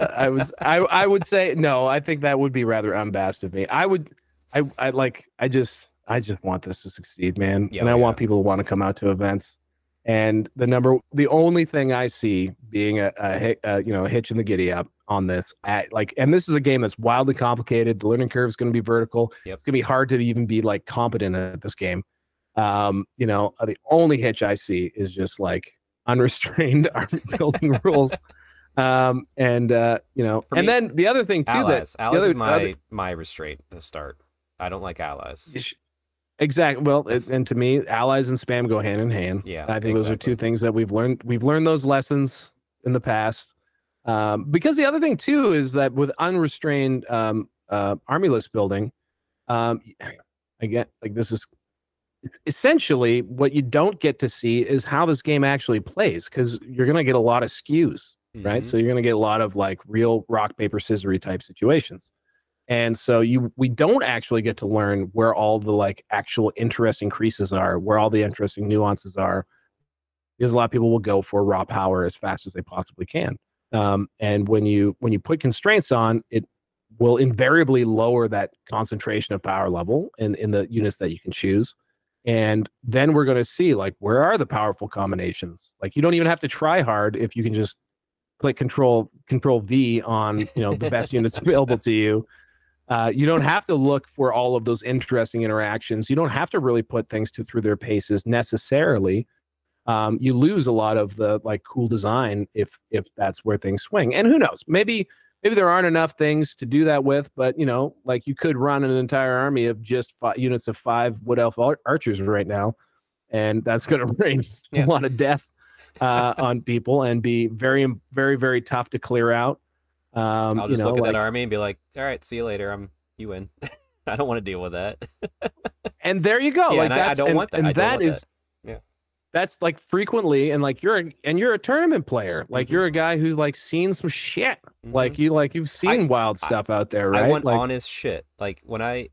I was I I would say no. I think that would be rather unbast of me. I would I I like I just I just want this to succeed, man. Yeah, and I oh, want people to want to come out to events. And the number the only thing I see being a, a, a you know a hitch in the giddy up on this at like and this is a game that's wildly complicated. The learning curve is going to be vertical. Yep. It's going to be hard to even be like competent at this game. Um, you know, the only hitch I see is just like unrestrained army building rules. Um, and uh, you know, For and me, then the other thing too Allies. that Allies other- is my other- my restraint to start. I don't like allies. Exactly. Well, it, and to me, allies and spam go hand in hand. Yeah, I think those are two things that we've learned. We've learned those lessons in the past. Um, because the other thing too is that with unrestrained um, uh, army list building, um, again, like this is essentially what you don't get to see is how this game actually plays because you're going to get a lot of skews right? Mhm. So you're going to get a lot of like real rock paper scissory type situations. And so you we don't actually get to learn where all the like actual interesting creases are, where all the interesting nuances are, because a lot of people will go for raw power as fast as they possibly can. Um, and when you when you put constraints on, it will invariably lower that concentration of power level in in the units that you can choose. And then we're going to see like where are the powerful combinations? Like you don't even have to try hard if you can just click control control V on you know the best units available to you. Uh, you don't have to look for all of those interesting interactions. You don't have to really put things to through their paces necessarily. Um, you lose a lot of the like cool design if if that's where things swing. And who knows? Maybe maybe there aren't enough things to do that with. But you know, like you could run an entire army of just five units of five wood elf ar- archers right now, and that's going to rain Yeah. a lot of death uh, on people and be very, very, very tough to clear out. Um, I'll you just know, look at like, that army and be like, "All right, see you later. I'm you win." I don't want to deal with that. and there you go. Yeah, like and I- I don't and, want that. and that is, that. Yeah. that's like frequently, and like you're, and you're a tournament player. Like Mhm. you're a guy who's like seen some shit. Mhm. Like you, like you've seen wild I- stuff out there, right? I want like, honest shit. Like when I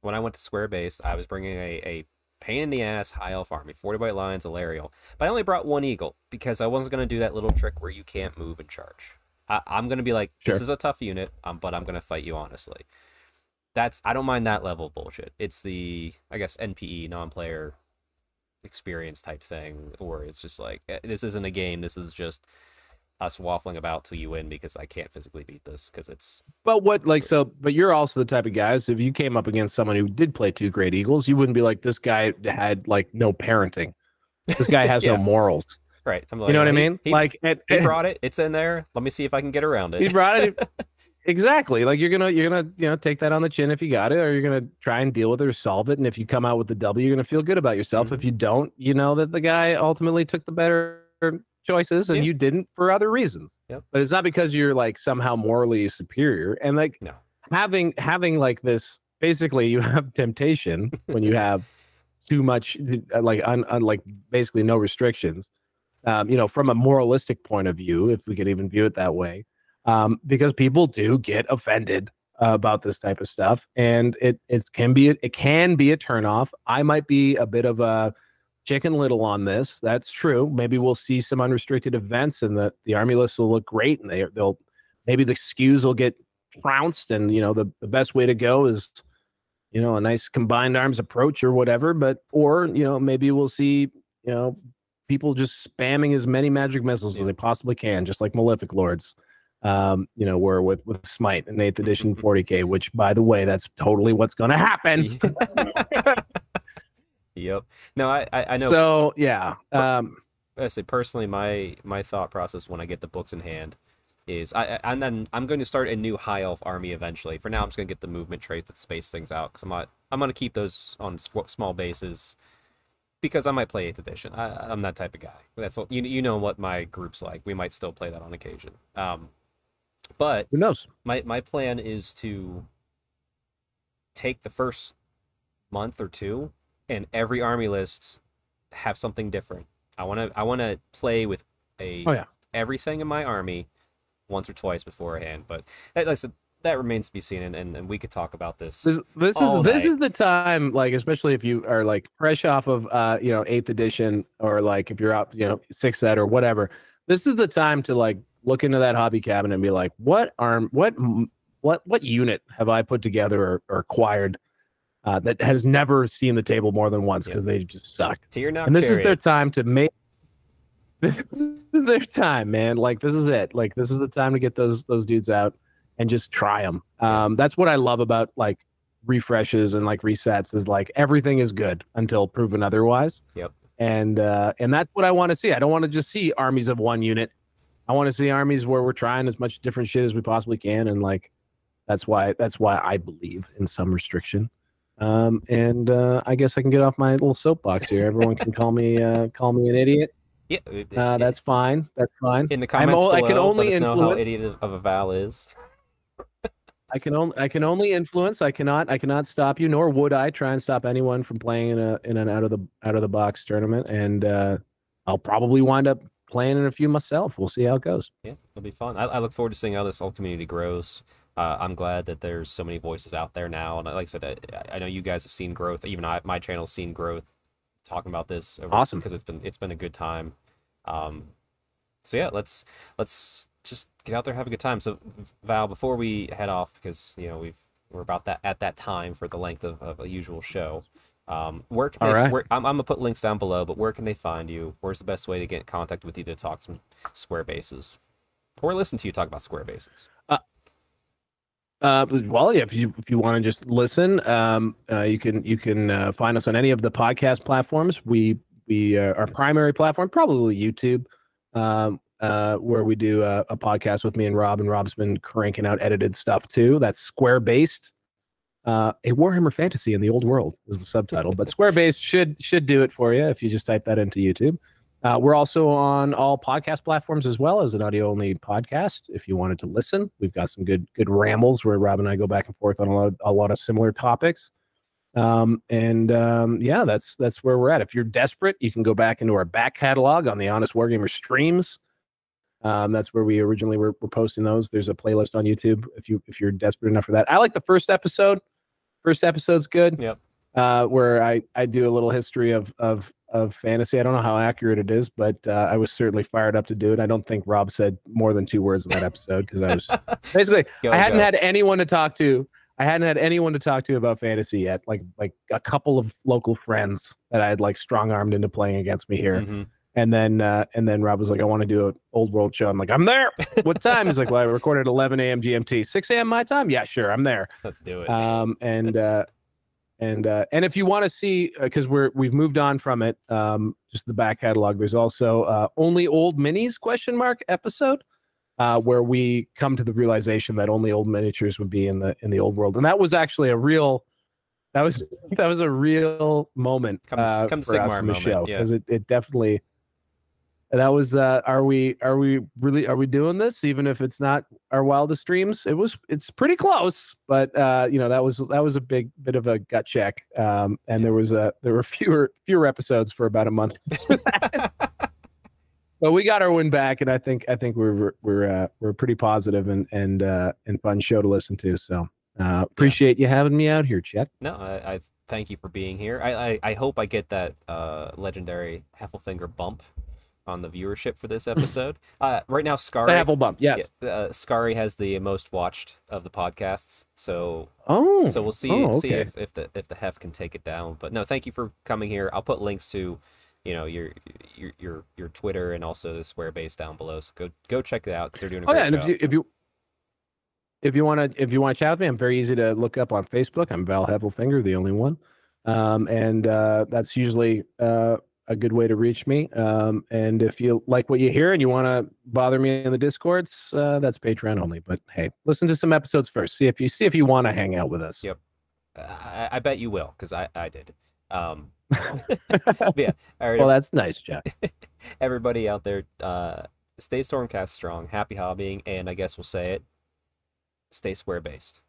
when I went to Square Base, I was bringing a, a pain in the ass high elf army, 40 white lions, a Alarielle. But I only brought one eagle because I wasn't going to do that little trick where you can't move and charge. I, I'm going to be like, this Sure. is a tough unit, um, but I'm going to fight you honestly. That's I don't mind that level of bullshit. It's the I guess NPE non-player experience type thing, or it's just like eh, this isn't a game. This is just us waffling about till you win because I can't physically beat this because it's But what like so but you're also the type of guys if you came up against someone who did play two great eagles, you wouldn't be like this guy had like no parenting. This guy has Yeah. no morals. Right. I'm like, You know what I mean? He, like and, he brought it. It's in there. Let me see if I can get around it. he brought it exactly. Like you're gonna you're gonna you know take that on the chin if you got it, or you're gonna try and deal with it or solve it. And if you come out with the W, you're gonna feel good about yourself. Mm-hmm. If you don't, you know that the guy ultimately took the better choices and Yeah. you didn't for other reasons. Yep. But it's not because you're like somehow morally superior. And like No. having having like this basically you have temptation when you have too much uh, like un, un, like basically no restrictions um, you know from a moralistic point of view if we could even view it that way um, because people do get offended uh, about this type of stuff and it it can be it can be a turnoff. I might be a bit of a chicken little on this that's true. Maybe we'll see some unrestricted events and the the army list will look great and they they'll maybe the skews will get trounced and you know the, the best way to go is you know a nice combined arms approach or whatever but or you know maybe we'll see you know people just spamming as many magic missiles as they possibly can just like malefic lords um you know were with with smite and 8th edition 40k which by the way that's totally what's going to happen yep. No, I I, I know. so yeah um I say personally, my my thought process when I get the books in hand is I, I and then I'm going to start a new high elf army eventually. For now, I'm just going to get the movement traits that space things out because I'm not I'm going to keep those on small bases because I might play eighth edition. I, I'm that type of guy. That's what you you know what my group's like. We might still play that on occasion. Um, But Who knows? my my plan is to take the first month or two and every army list have something different. I want to I want to play with a Oh, yeah. everything in my army once or twice beforehand, but that, like I said, that remains to be seen and, and, and we could talk about this. This this is this is the time, like especially if you are like fresh off of uh you know eighth edition or like if you're up you know sixth set or whatever. This is the time to like look into that hobby cabinet and be like, what arm, what what what unit have I put together or, or acquired uh, that has never seen the table more than once Yeah. because they just suck. Tier and this is their time to make. This is their time, man. Like this is it. Like this is the time to get those those dudes out and just try them. Um, that's what I love about like refreshes and like resets is like everything is good until proven otherwise. Yep. And uh, and that's what I want to see. I don't want to just see armies of one unit. I want to see armies where we're trying as much different shit as we possibly can, and like that's why that's why I believe in some restriction. Um, and uh, I guess I can get off my little soapbox here. Everyone can call me uh, call me an idiot. Yeah, Uh, that's fine. That's fine. in the I'm comments o- I below. can only let us know how influence- idiot of- of a Val is. I can only I can only influence. I cannot I cannot stop you, nor would I try and stop anyone from playing in a in an out of the out of the box tournament. And uh, I'll probably wind up playing in a few myself. We'll see how it goes. Yeah, it'll be fun. I, I look forward to seeing how this whole community grows. Uh, I'm glad that there's so many voices out there now, and like I said, I, I know you guys have seen growth. Even I, my channel's seen growth. Talking about this, over- Awesome. because it's been it's been a good time. Um, so yeah, let's let's just get out there, have a good time. So Val, before we head off, because you know we've we're about that at that time for the length of, of a usual show. Um, where can All they? right. Where, I'm, I'm gonna put links down below, but where can they find you? Where's the best way to get in contact with you to talk some square bases, or listen to you talk about square bases? Uh, well, yeah, if you if you want to just listen, um, uh, you can you can uh, find us on any of the podcast platforms. We we uh, our primary platform probably YouTube, um, uh, where we do a, a podcast with me and Rob, and Rob's been cranking out edited stuff too. That's Square Based, uh, a Warhammer Fantasy in the Old World is the subtitle, but Square Based should should do it for you if you just type that into YouTube. Uh, we're also on all podcast platforms as well as an audio only podcast. If you wanted to listen, we've got some good good rambles where Rob and I go back and forth on a lot of, a lot of similar topics. Um, and um, yeah, that's that's where we're at. If you're desperate, you can go back into our back catalog on the Honest Wargamer streams. Um, that's where we originally were, were posting those. There's a playlist on YouTube if you if you're desperate enough for that. I like the first episode. First episode's good Yep. uh, where I, I do a little history of, of, of fantasy. I don't know how accurate it is, but uh, I was certainly fired up to do it. I don't think Rob said more than two words in that episode because I was basically Go, I hadn't go. had anyone to talk to. I hadn't had anyone to talk to about fantasy yet. Like like a couple of local friends that I had like strong armed into playing against me here. Mhm. And then uh, and then Rob was like, I want to do an old world show. I'm like, I'm there. What time? He's like, Well, I recorded 11 a.m. GMT, 6 a.m. my time. Yeah, sure, I'm there Let's do it. um, and uh, and uh, and if you want to see because we're we've moved on from it um, just the back catalog there's also uh, only old minis question mark episode uh, where we come to the realization that only old miniatures would be in the in the old world and that was actually a real that was that was a real moment Come uh, come to for us Sigmar moment, show yeah. because it, it definitely that was uh are we are we really are we doing this? Even if it's not our wildest dreams it was it's pretty close but uh you know that was that was a big bit of a gut check. Um and there was a there were fewer fewer episodes for about a month. But we got our win back and i think i think we're we're uh, we're pretty positive and and uh and fun show to listen to. So uh appreciate you having me out here chet. No, I, I thank you for being here. I, I, I hope I get that uh, legendary Heffelfinger bump on the viewership for this episode. uh, right now, Scary, apple bump yes uh, Scary has the most watched of the podcasts. So oh so we'll see oh, see if, if the if the hef can take it down. But no, thank you for coming here. I'll put links to, you know, your your your your Twitter and also the Square base down below. So go go check it out because they're doing a Oh great yeah, and job. if you if you if you want to if you want to chat with me, I'm very easy to look up on Facebook. I'm Val Heffelfinger, the only one, um, and uh, that's usually uh, a good way to reach me. Um, and if you like what you hear and you want to bother me in the discords, uh, that's Patreon only. But hey, listen to some episodes first. See if you see if you want to hang out with us. Yep. I, I bet you will because I I did. Um, yeah. All right. well, that's nice, Jack. everybody out there, uh, stay Stormcast strong, happy hobbying, and I guess we'll say it. stay square based.